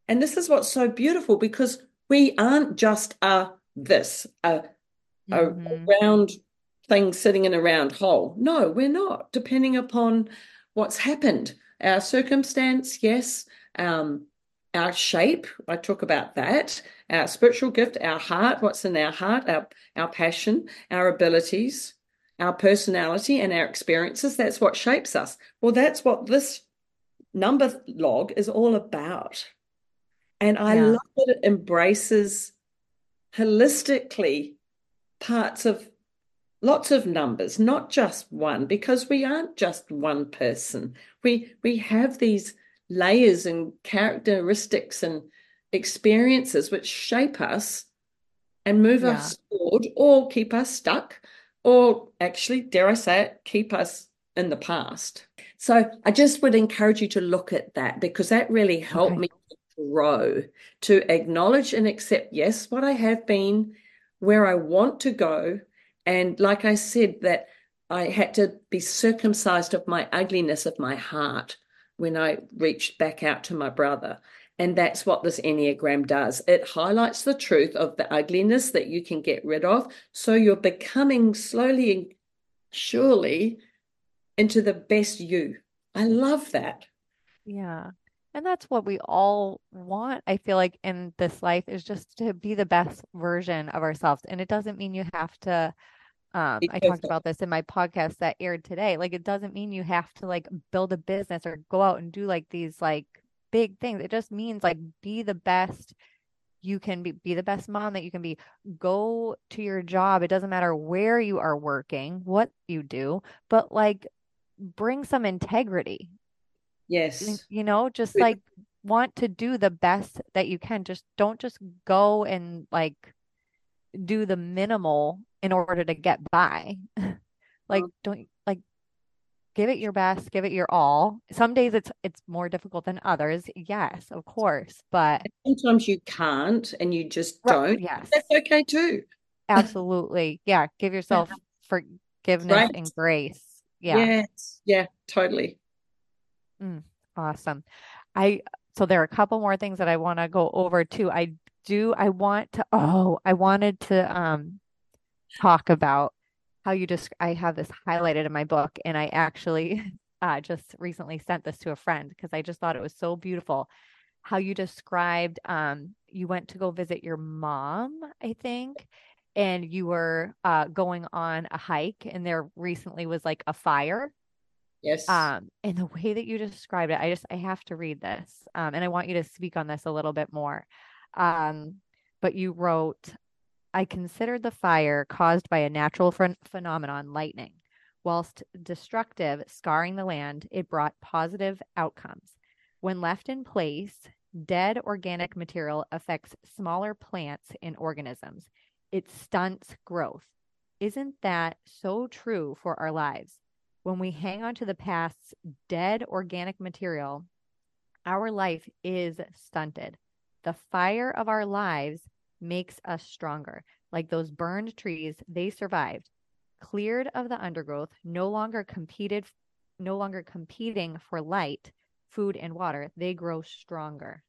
And this is what's so beautiful because we aren't just a this, a, a hmm round thing sitting in a round hole. No, we're not, depending upon what's happened. Our circumstance, yes. Um, our shape, I talk about that. Our spiritual gift, our heart, what's in our heart, our, our passion, our abilities, our personality, and our experiences. That's what shapes us. Well, that's what this number log is all about. And I Yeah. love that it embraces holistically parts of lots of numbers, not just one, because we aren't just one person. We we have these layers and characteristics and experiences which shape us and move Yeah. us forward or keep us stuck, or actually, dare I say it, keep us in the past. So I just would encourage you to look at that because that really helped Okay. me grow, to acknowledge and accept, yes, what I have been, where I want to go. And like I said, that I had to be circumcised of my ugliness of my heart when I reached back out to my brother. And that's what this Enneagram does. It highlights the truth of the ugliness that you can get rid of. So you're becoming slowly and surely into the best you. I love that. Yeah. And that's what we all want, I feel like, in this life is just to be the best version of ourselves. And it doesn't mean you have to, um, Be I talked about this in my podcast that aired today. Like, it doesn't mean you have to like build a business or go out and do like these like big things. It just means like be the best you can be, be the best mom that you can be. Go to your job. It doesn't matter where you are working, what you do, but like bring some integrity Yes. you know, just like want to do the best that you can. Just don't just go and like do the minimal in order to get by. Like don't like give it your best, give it your all. Some days it's it's more difficult than others. Yes, of course, but Sometimes you can't and you just right, don't. yes, That's okay too. absolutely. Yeah, give yourself forgiveness Right. and grace. Yeah. Yes. Yeah, totally. Awesome. I so there are a couple more things that I want to go over too. I do I want to oh, I wanted to um talk about how you just I have this highlighted in my book and I actually uh just recently sent this to a friend because I just thought it was so beautiful how you described um you went to go visit your mom, I think, and you were uh going on a hike and there recently was like a fire. Yes. Um, and the way that you described it, I just I have to read this. Um, and I want you to speak on this a little bit more. Um, but you wrote, I considered the fire caused by a natural phen- phenomenon, lightning. Whilst destructive, scarring the land, it brought positive outcomes. When left in place, dead organic material affects smaller plants and organisms. It stunts growth. Isn't that so true for our lives? when we hang on to the past's dead organic material, our life is stunted. The fire of our lives makes us stronger. Like those burned trees, they survived, cleared of the undergrowth, no longer competed, no longer competing for light, food, and water. They grow stronger.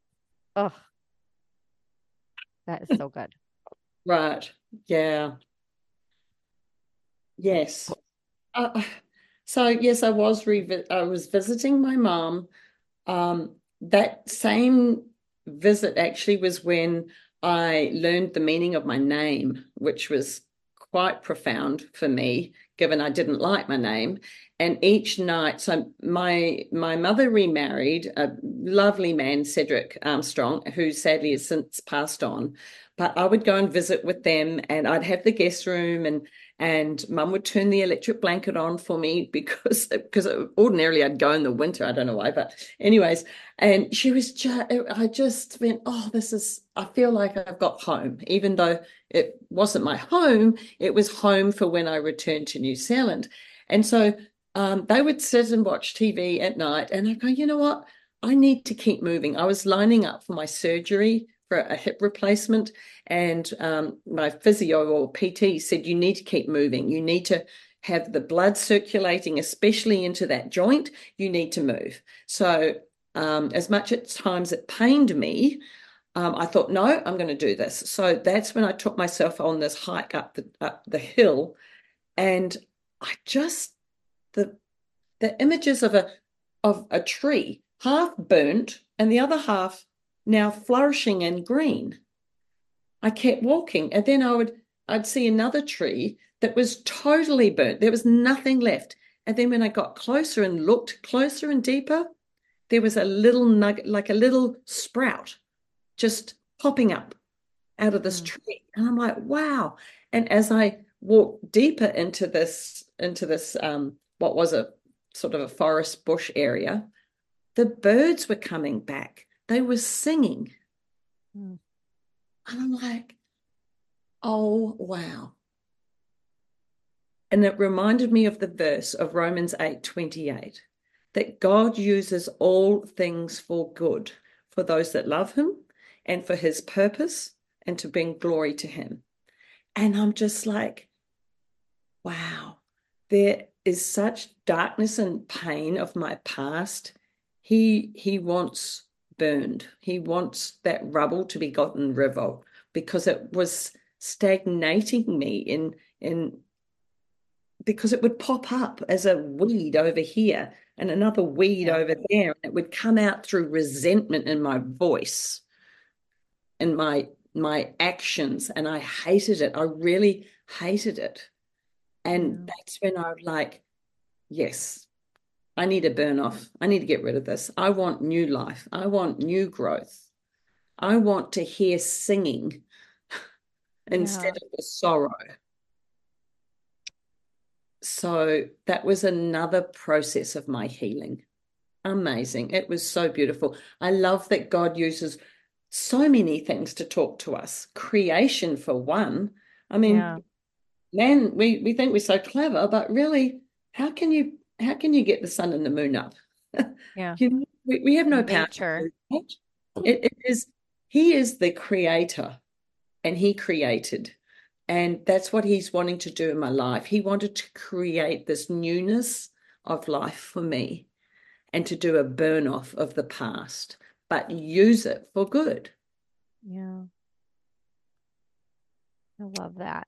Ugh. That is so good. Right. Yeah. Yes. Uh, so yes, I was revi- I was visiting my mom. Um, that same visit actually was when I learned the meaning of my name, which was quite profound for me, given I didn't like my name. And each night, so my my mother remarried a lovely man, Cedric Armstrong, who sadly has since passed on. But I would go and visit with them, and I'd have the guest room, and and mum would turn the electric blanket on for me because because ordinarily I'd go in the winter I don't know why but anyways and she was just I just went oh this is I feel like I've got home. Even though it wasn't my home it was home for when I returned to New Zealand. And so um, they would sit and watch TV at night and I go you know what? I need to keep moving. I was lining up for my surgery for a hip replacement. And um, my physio or PT said, you need to keep moving. You need to have the blood circulating, especially into that joint. You need to move. So, um, as much at times it pained me, um, I thought, no, I'm going to do this. So that's when I took myself on this hike up the up the hill, and I just the the images of a of a tree half burnt and the other half now flourishing and green. I kept walking, and then I would I'd see another tree that was totally burnt. There was nothing left. And then when I got closer and looked closer and deeper, there was a little nugget, like a little sprout, just popping up out of this mm. tree. And I'm like, wow. And as I walked deeper into this, into this, um, what was a sort of a forest bush area, the birds were coming back they were singing. Mm. And I'm like, oh, wow. And it reminded me of the verse of Romans 8 28 that God uses all things for good for those that love him and for his purpose and to bring glory to him. And I'm just like, wow, there is such darkness and pain of my past. He he wants burned. He wants that rubble to be gotten rid of because it was stagnating me in in because it would pop up as a weed over here and another weed yeah. over there and it would come out through resentment in my voice and my my actions and I hated it. I really hated it. And that's when I was like, yes, I need to burn off. I need to get rid of this. I want new life. I want new growth. I want to hear singing instead yeah. of the sorrow. So that was another process of my healing. Amazing. It was so beautiful. I love that God uses so many things to talk to us. Creation, for one. I mean, yeah. man, we, we think we're so clever, but really, how can you how can you get the sun and the moon up? Yeah. you know, we, we have no Nature. power. It, it is he is the creator and he created. And that's what he's wanting to do in my life. He wanted to create this newness of life for me and to do a burn off of the past, but use it for good. Yeah. I love that.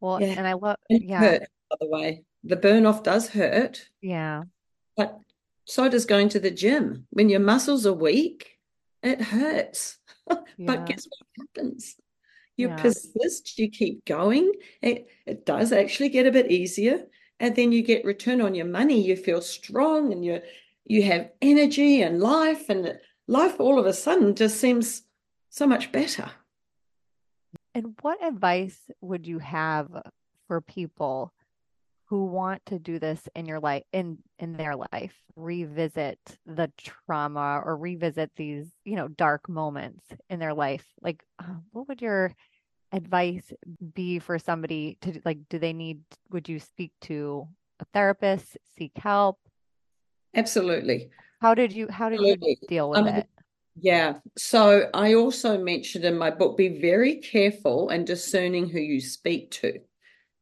Well, yeah. and I love, yeah. Hurt, by the way the burn off does hurt. Yeah. But so does going to the gym. When your muscles are weak, it hurts. Yeah. but guess what happens? You yeah. persist, you keep going. It, it does actually get a bit easier. And then you get return on your money. You feel strong and you you have energy and life and life all of a sudden just seems so much better. And what advice would you have for people who want to do this in your life in in their life revisit the trauma or revisit these you know dark moments in their life like uh, what would your advice be for somebody to like do they need would you speak to a therapist, seek help? Absolutely. How did you how did Absolutely. you deal with Um, it? Yeah. So I also mentioned in my book, be very careful and discerning who you speak to, Ooh,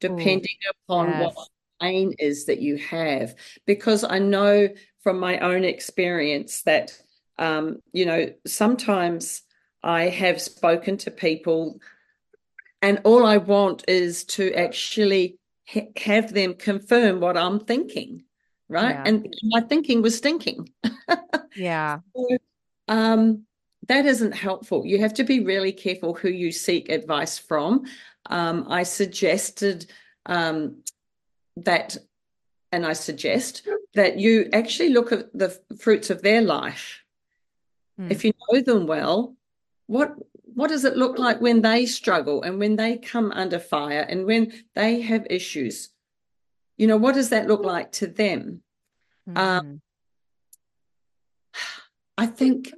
depending upon what yes. Pain is that you have. Because I know from my own experience that, um, you know, sometimes I have spoken to people and all I want is to actually ha have them confirm what I'm thinking, right? Yeah. And my thinking was stinking. Yeah. So, um, that isn't helpful. You have to be really careful who you seek advice from. Um, I suggested um, that, and I suggest that you actually look at the fruits of their life. Hmm. If you know them well, what what does it look like when they struggle and when they come under fire and when they have issues? You know, what does that look like to them? Um, Mhm. I think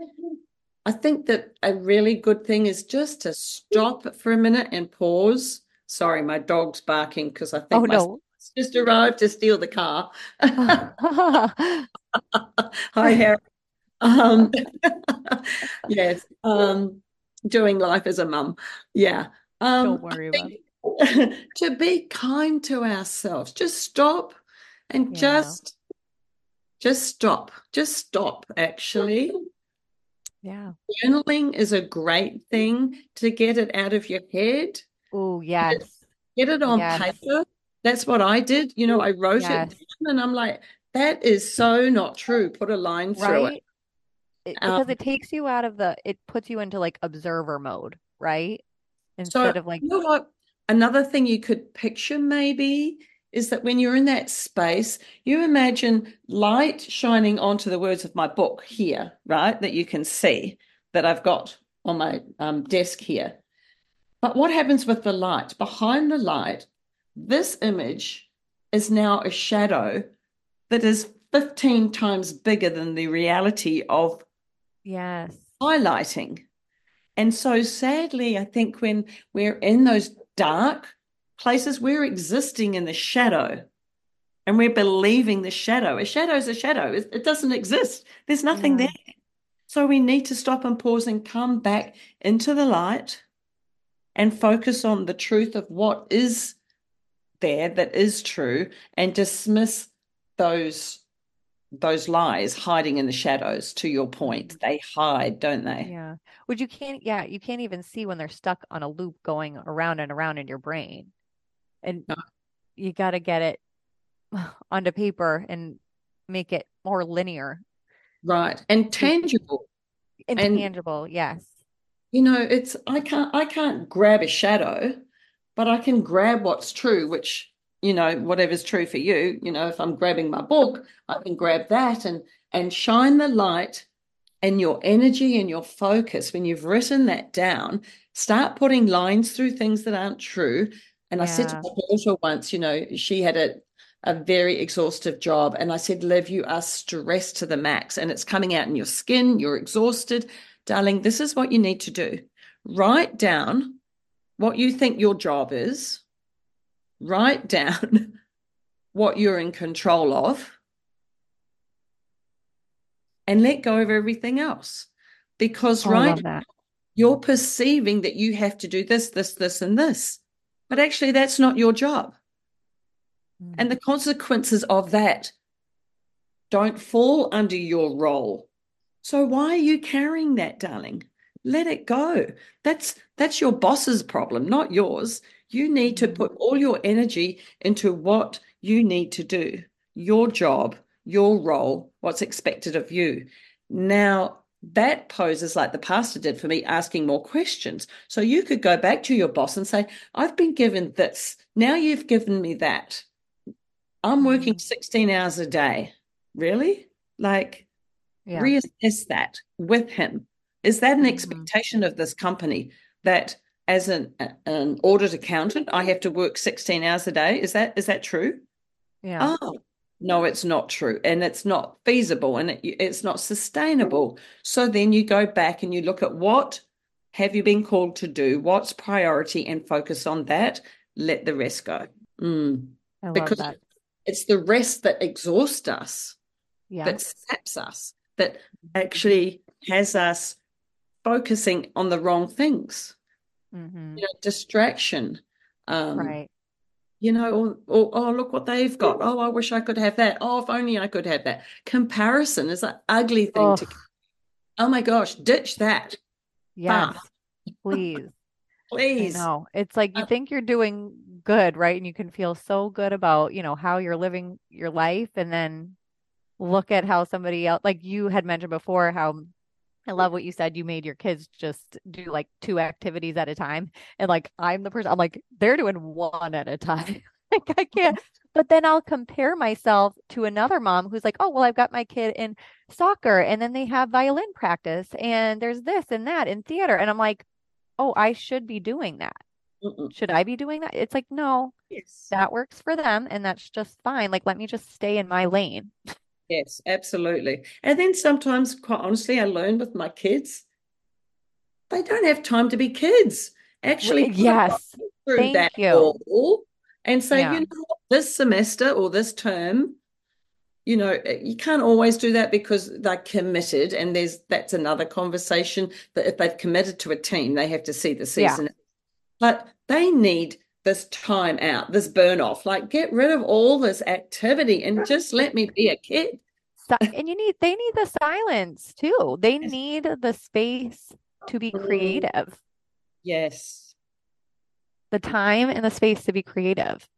I think that a really good thing is just to stop for a minute and pause. Sorry, my dog's barking because I Oh think my no. Just arrived to steal the car. Hi, Harry. Um, yes, um, doing life as a mum. Yeah. Don't Um, worry about it. to be kind to ourselves, just stop and Yeah. just just stop. Just stop, actually. Yeah. Journaling is a great thing to get it out of your head, Oh, yes. get it on Yes. paper. That's what I did. You know, I wrote it Yes. down and I'm like, that is so not true. Put a line through it. Right? It, Um, because it takes you out of the, it puts you into like observer mode, right? so, Instead of like, you know what? Another thing you could picture maybe is that when you're in that space, you imagine light shining onto the words of my book here, right? That you can see that I've got on my um, desk here. But what happens with the light? Behind the light, this image is now a shadow that is 15 times bigger than the reality of yes. highlighting. And so sadly, I think when we're in those dark places, we're existing in the shadow and we're believing the shadow. A shadow is a shadow, it, it doesn't exist, there's nothing Yeah. there. So we need to stop and pause and come back into the light and focus on the truth of what is there that is true and dismiss those those lies hiding in the shadows to your point Mhm. they hide don't they Yeah. Which you can't, yeah, you can't even see when they're stuck on a loop going around and around in your brain. And No. you got to get it onto paper and make it more linear right and tangible and and tangible. Yes. you know it's i can't i can't grab a shadow but i can grab what's true which you know whatever's true for you. You know if i'm grabbing my book i can grab that and and shine the light and your energy and your focus. When you've written that down start putting lines through things that aren't true. And i said to my daughter once you know she had a a very exhaustive job. And i said liv you are stressed to the max and it's coming out in your skin. You're exhausted. Darling this is what you need to do. Write down what you think your job is write down what you're in control of and let go of everything else because Oh, right you're perceiving that you have to do this, this, this, and this. But actually, that's not your job. And Mm. the consequences of that don't fall under your role. So why are you carrying that, darling? Let it go. That's that's your boss's problem, not yours. You need to Mhm. put all your energy into what you need to do, your job, your role, what's expected of you. Now, that poses like the pastor did for me, asking more questions. So you could go back to your boss and say, I've been given this. Now you've given me that. I'm working Mhm. 16 hours a day. Really? Like, Yeah. reassess that with him. Is that an Mhm. expectation of this company that as an an audit accountant, I have to work 16 hours a day? Is that is that true? Yeah. Oh, no, it's not true. And it's not feasible and it, it's not sustainable. So then you go back and you look at what have you been called to do? What's priority and focus on that. Let the rest go. Mm. Because that. it's the rest that exhausts us, Yeah. that saps us, that actually has us focusing on the wrong things. Mhm. You know, distraction. Um, Right. you know, or, or oh, look what they've got. Oh, I wish I could have that. Oh, if only I could have that. Comparison is an ugly thing to. Oh my gosh, ditch that, yes, fast, please. Please. no It's like you Uh, think you're doing good, right? And you can feel so good about, you know, how you're living your life and then look at how somebody else, like you had mentioned before, how I love what you said. You made your kids just do like two activities at a time. And like I'm the person, I'm like, they're doing one at a time. Like I can't. But then I'll compare myself to another mom who's like, oh, well, I've got my kid in soccer and then they have violin practice and there's this and that in theater. And I'm like, oh, I should be doing that. mm-mm. Should I be doing that? It's like, no, Yes, that works for them and that's just fine. Like, let me just stay in my lane. Yes, absolutely. And then sometimes, quite honestly, I learn with my kids, they don't have time to be kids. Actually, Yes. through Thank that you. and say, Yeah. you know, this semester or this term, you know, eh, you can't always do that because they're committed, and there's that's another conversation that if they've committed to a team, they have to see the Yeah. season. But they need this time out, this burn off. Like, get rid of all this activity and just let me be a kid. And you need, they need the silence too. They need the space to be creative, yes. the time and the space to be creative.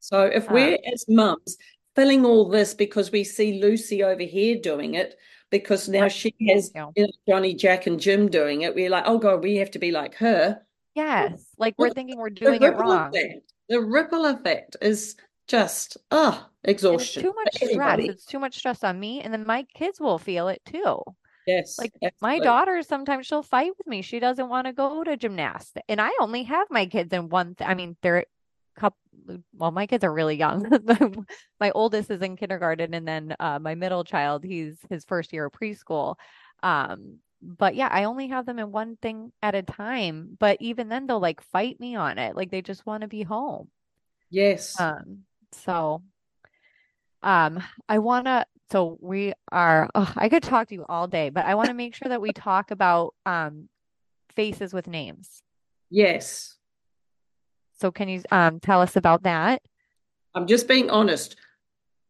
So if Um, we're as mums filling all this because we see Lucy over here doing it, because now she has you. you know, Johnny, Jack, and Jim doing it, we're like, oh God, we have to be like her. Yes. Like we're thinking we're doing it wrong. effect, the ripple effect is just ah it's exhaustion too much stress. It's too much stress on me. And then my kids will feel it too. Yes, Like my daughter, sometimes she'll fight with me. She doesn't want to go to gymnastics. And I only have my kids in one th I mean, they're couple well, my kids are really young. My oldest is in kindergarten and then uh my middle child, he's his first year of preschool. Um, but yeah, I only have them in one thing at a time. But even then they'll like fight me on it. Like they just want to be home. Yes. Um, so um, I want to, so we are, ugh, I could talk to you all day, but I want to make sure that we talk about um, faces with names. Yes. So can you um, tell us about that? I'm just being honest.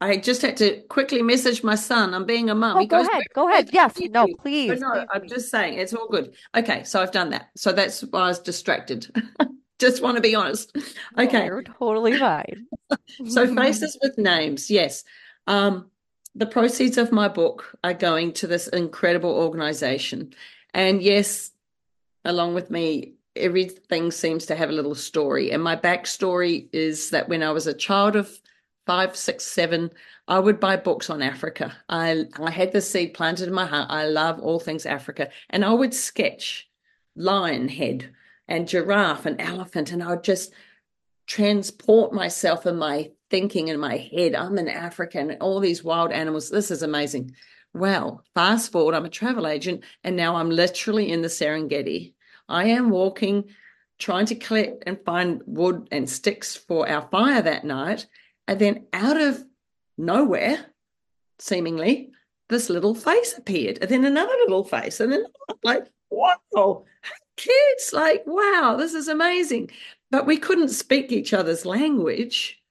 I just had to quickly message my son. I'm being a mum. Oh, He go ahead. "Where Go ahead. Yes. you?" No, But please, no, please, I'm please. just saying it's all good. Okay, so I've done that. So that's why I was distracted. Just want to be honest. No, Okay. you're totally fine. So faces with names, yes. Um, the proceeds of my book are going to this incredible organization. And yes, along with me, everything seems to have a little story. And my backstory is that when I was a child of five, six, seven, I would buy books on Africa. I I had the seed planted in my heart. I love all things Africa. And I would sketch lion head and giraffe and elephant, and I would just transport myself in my thinking in my head. I'm an African, and all these wild animals. This is amazing. Well, fast forward, I'm a travel agent, and now I'm literally in the Serengeti. I am walking, trying to collect and find wood and sticks for our fire that night. And then out of nowhere, seemingly, this little face appeared, and then another little face, and then I'm like, wow, kids, like, wow, this is amazing. But we couldn't speak each other's language.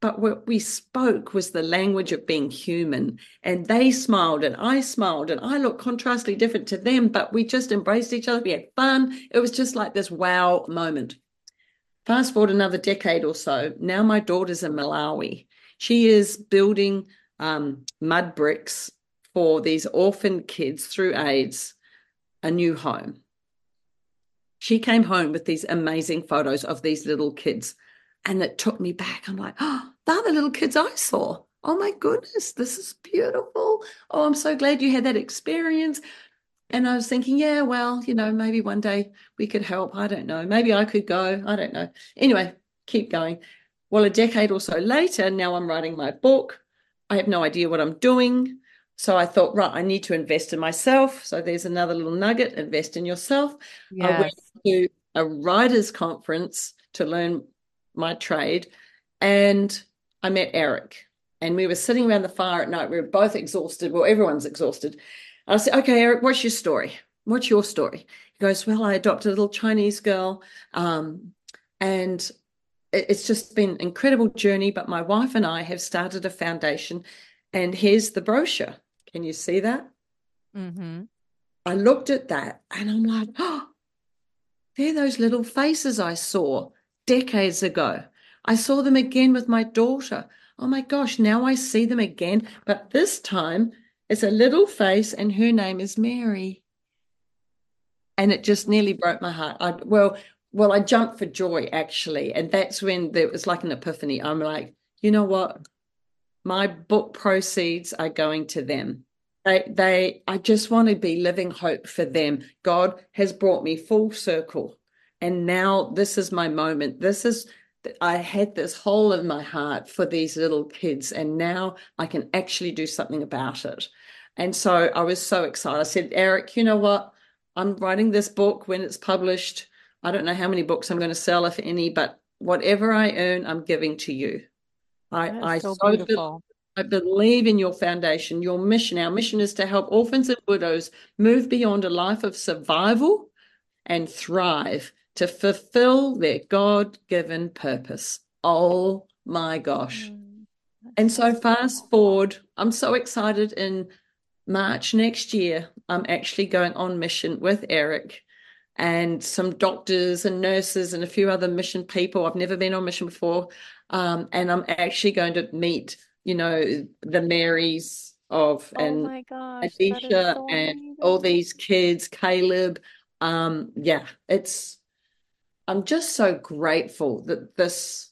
But what we spoke was the language of being human. And they smiled and I smiled and I looked contrastly different to them, but we just embraced each other. We had fun. It was just like this wow moment. Fast forward another decade or so. Now my daughter's in Malawi. She is building um, mud bricks for these orphan kids through AIDS a new home. She came home with these amazing photos of these little kids. And it took me back. I'm like, oh, they're the little kids I saw. Oh my goodness, this is beautiful. Oh, I'm so glad you had that experience. And I was thinking, yeah, well, you know, maybe one day we could help. I don't know. Maybe I could go. I don't know. Anyway, keep going. Well, a decade or so later, now I'm writing my book. I have no idea what I'm doing. So I thought, right, I need to invest in myself. So there's another little nugget invest in yourself. I went to a writers' conference to learn my trade. And I met Eric and we were sitting around the fire at night. We were both exhausted. Well, everyone's exhausted. I said, Okay, Eric, what's your story? What's your story? He goes, Well, I adopted a little Chinese girl. Um, and it's just been an incredible journey. But my wife and I have started a foundation. And here's the brochure. Can you see that? Mm-hmm. I looked at that and I'm like, oh, they're those little faces I saw decades ago. I saw them again with my daughter. Oh my gosh, now I see them again. But this time it's a little face and her name is Mary. And it just nearly broke my heart. I, well, well, I jumped for joy actually. And that's when there was like an epiphany. I'm like, you know what? My book proceeds are going to them. They, they, I just want to be living hope for them. God has brought me full circle. And now this is my moment. This is, I had this hole in my heart for these little kids, and now I can actually do something about it. And so I was so excited. I said, Eric, you know what? I'm writing this book when it's published. I don't know how many books I'm going to sell, if any, but whatever I earn, I'm giving to you. I, I so, so I believe in your foundation, your mission. Our mission is to help orphans and widows move beyond a life of survival and thrive to fulfill their God given purpose. Oh my gosh. Mm, and so, fast forward, I'm so excited in March next year. I'm actually going on mission with Eric and some doctors and nurses and a few other mission people. I've never been on mission before. Um, and I'm actually going to meet you know, the Marys of oh and gosh, Adisha so and all these kids, Caleb. Um, yeah, it's I'm just so grateful that this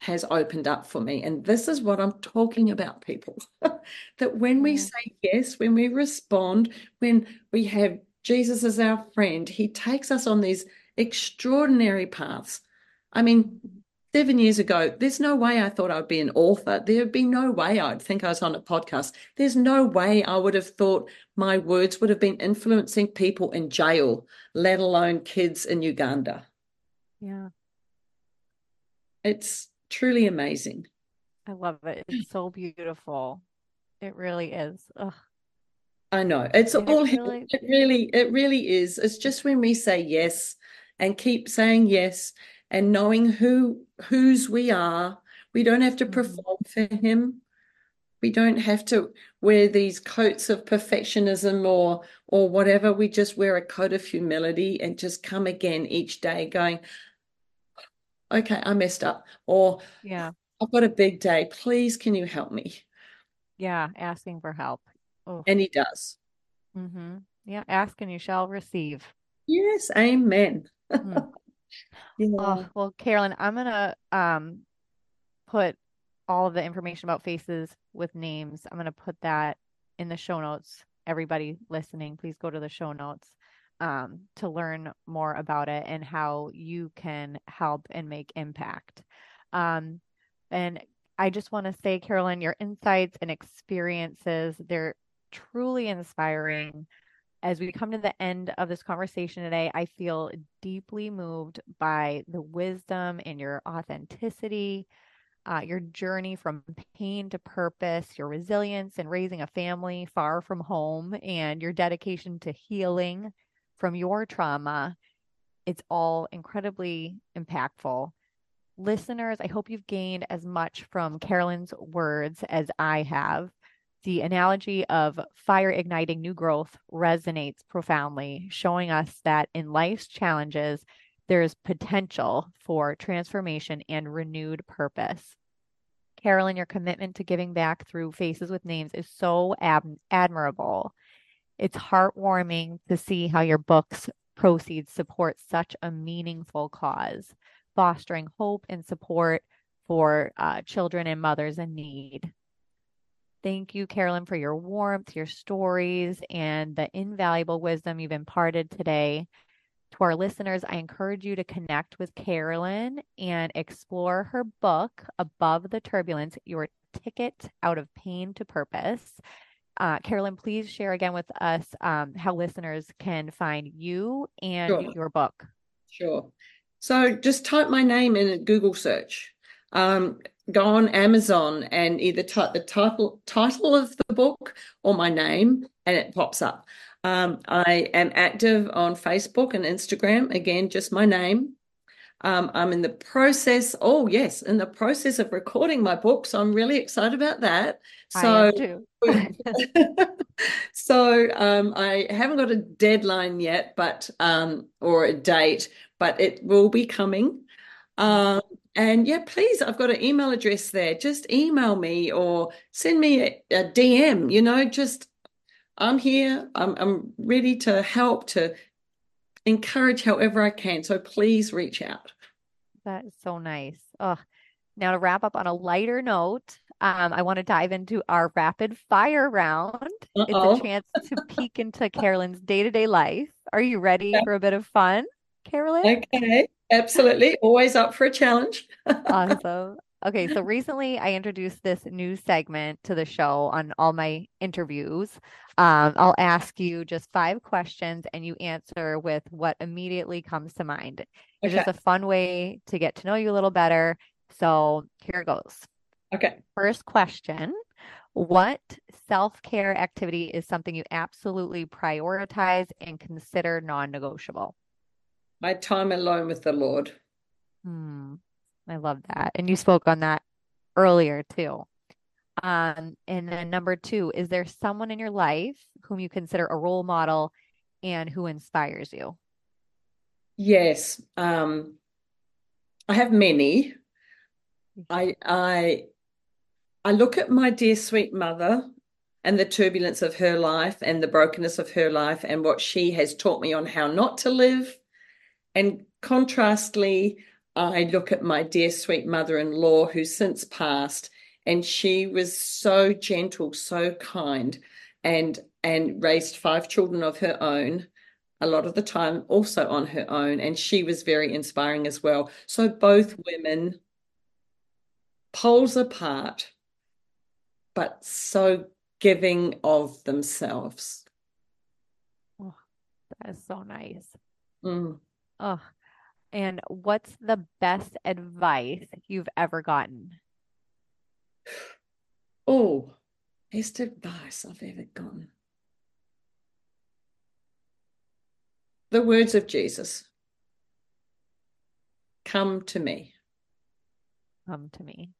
has opened up for me. And this is what I'm talking about, people. that when we mm. say yes, when we respond, when we have Jesus as our friend, he takes us on these extraordinary paths. I mean, seven years ago, there's no way I thought I'd be an author. There'd be no way I'd think I was on a podcast. There's no way I would have thought my words would have been influencing people in jail, let alone kids in Uganda. Yeah. It's truly amazing. I love it. It's so beautiful. It really is. Ugh. I know. It's it all really... it really it really is. It's just when we say yes and keep saying yes and knowing who whose we are. We don't have to mm-hmm. perform for him. We don't have to wear these coats of perfectionism or or whatever. We just wear a coat of humility and just come again each day going, okay, I messed up. Or yeah, I've got a big day. Please can you help me? Yeah, asking for help. Oh. And he does. Mm-hmm. Yeah, ask and you shall receive. Yes, amen. Mm. Yeah. Oh, well, Carolyn, I'm gonna um put all of the information about faces with names. I'm gonna put that in the show notes. Everybody listening, please go to the show notes um, to learn more about it and how you can help and make impact. Um, and I just want to say, Carolyn, your insights and experiences, they're truly inspiring as we come to the end of this conversation today, I feel deeply moved by the wisdom and your authenticity, uh, your journey from pain to purpose, your resilience in raising a family far from home, and your dedication to healing from your trauma. It's all incredibly impactful. Listeners, I hope you've gained as much from Carolyn's words as I have the analogy of fire igniting new growth resonates profoundly, showing us that in life's challenges, there's potential for transformation and renewed purpose. Carolyn, your commitment to giving back through Faces with Names is so ab- admirable. It's heartwarming to see how your book's proceeds support such a meaningful cause, fostering hope and support for uh, children and mothers in need. Thank you, Carolyn, for your warmth, your stories, and the invaluable wisdom you've imparted today. To our listeners, I encourage you to connect with Carolyn and explore her book, Above the Turbulence Your Ticket Out of Pain to Purpose. Uh, Carolyn, please share again with us um, how listeners can find you and sure. your book. Sure. So just type my name in a Google search. Um, go on Amazon and either type the title title of the book or my name, and it pops up. Um, I am active on Facebook and Instagram. Again, just my name. Um, I'm in the process. Oh yes, in the process of recording my book, so I'm really excited about that. So, so um, I haven't got a deadline yet, but um, or a date, but it will be coming. Um, and yeah, please, I've got an email address there. Just email me or send me a, a DM. You know, just I'm here. I'm I'm ready to help to encourage however I can. So please reach out. That is so nice. Oh, now to wrap up on a lighter note, um, I want to dive into our rapid fire round. Uh-oh. It's a chance to peek into Carolyn's day to day life. Are you ready yeah. for a bit of fun, Carolyn? Okay, absolutely. Always up for a challenge. awesome. Okay, so recently I introduced this new segment to the show on all my interviews. Um, I'll ask you just five questions and you answer with what immediately comes to mind. It's okay. just a fun way to get to know you a little better. So here goes. Okay. First question What self care activity is something you absolutely prioritize and consider non negotiable? My time alone with the Lord. Hmm. I love that. And you spoke on that earlier too. Um, and then number two, is there someone in your life whom you consider a role model and who inspires you? Yes. Um, I have many. I I I look at my dear sweet mother and the turbulence of her life and the brokenness of her life and what she has taught me on how not to live. And contrastly, I look at my dear sweet mother in law who's since passed, and she was so gentle, so kind, and and raised five children of her own a lot of the time also on her own and she was very inspiring as well. So both women poles apart but so giving of themselves. Oh, that is so nice. Mm. oh and what's the best advice you've ever gotten? Oh, best advice I've ever gotten. The words of Jesus Come to me. Come to me.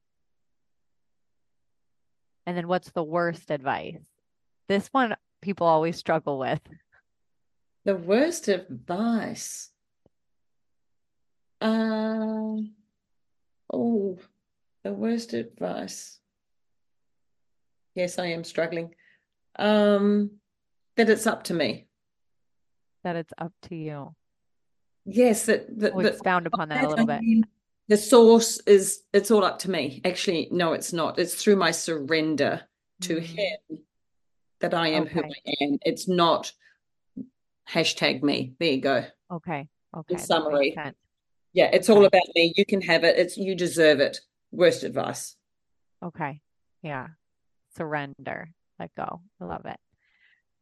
And then what's the worst advice? This one people always struggle with. The worst advice. Um, oh, the worst advice. Yes, I am struggling. Um, that it's up to me. That it's up to you. Yes, that that, we'll that expound upon that a little bit. mean, the source is it's all up to me. Actually, no, it's not. It's through my surrender to mm. Him that I am okay. who I am. It's not hashtag me. There you go. Okay. Okay. In summary. Yeah, it's all about me. You can have it. It's you deserve it. Worst advice. Okay. Yeah. Surrender. Let go. I love it.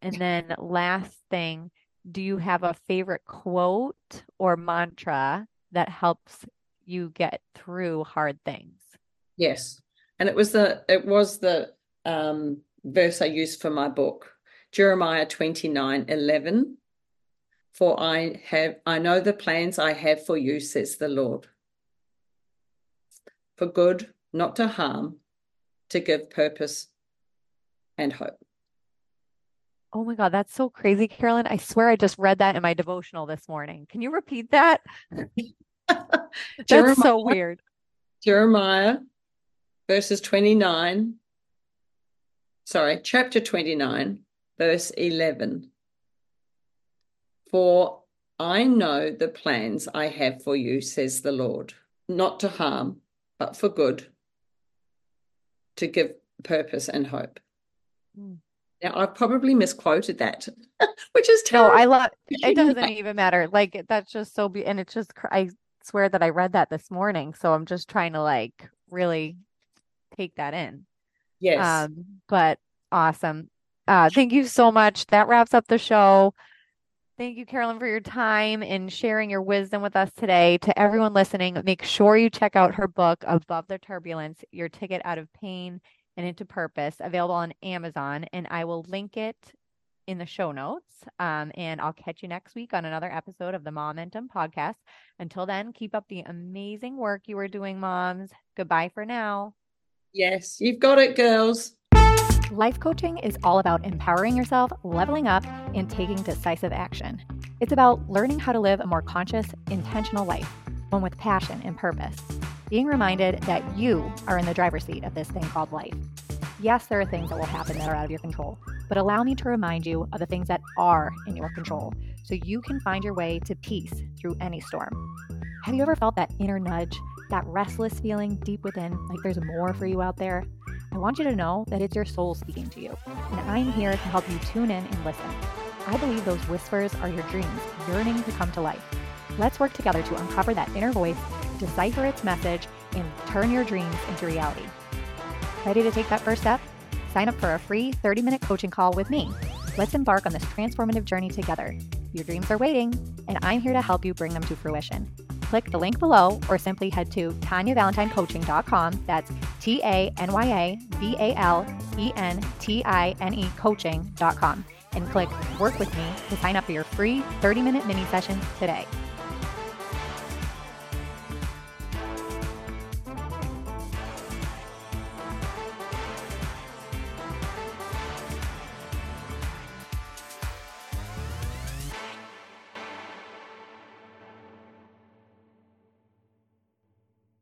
And then last thing, do you have a favorite quote or mantra that helps you get through hard things? Yes. And it was the it was the um verse I used for my book. Jeremiah 29 11 for I have I know the plans I have for you, says the Lord. For good, not to harm, to give purpose and hope. Oh my God, that's so crazy, Carolyn. I swear I just read that in my devotional this morning. Can you repeat that? that's so weird. Jeremiah verses 29. Sorry, chapter 29, verse 11. For I know the plans I have for you, says the Lord, not to harm, but for good, to give purpose and hope. Mm. Now, I've probably misquoted that, which is terrible. No, I love it. Doesn't even matter. Like, that's just so, be- and it's just, I swear that I read that this morning. So I'm just trying to like really take that in. Yes. Um, but awesome. Uh, thank you so much. That wraps up the show. Thank you, Carolyn, for your time and sharing your wisdom with us today. To everyone listening, make sure you check out her book, Above the Turbulence Your Ticket Out of Pain and Into Purpose, available on Amazon. And I will link it in the show notes. Um, and I'll catch you next week on another episode of the Momentum podcast. Until then, keep up the amazing work you are doing, moms. Goodbye for now. Yes, you've got it, girls. Life coaching is all about empowering yourself, leveling up, and taking decisive action. It's about learning how to live a more conscious, intentional life, one with passion and purpose. Being reminded that you are in the driver's seat of this thing called life. Yes, there are things that will happen that are out of your control, but allow me to remind you of the things that are in your control so you can find your way to peace through any storm. Have you ever felt that inner nudge, that restless feeling deep within, like there's more for you out there? I want you to know that it's your soul speaking to you, and I'm here to help you tune in and listen. I believe those whispers are your dreams yearning to come to life. Let's work together to uncover that inner voice, decipher its message, and turn your dreams into reality. Ready to take that first step? Sign up for a free 30 minute coaching call with me. Let's embark on this transformative journey together. Your dreams are waiting, and I'm here to help you bring them to fruition click the link below or simply head to TanyaValentineCoaching.com. That's T A N Y A V A L E N T I N E coaching.com and click Work with Me to sign up for your free 30 minute mini session today.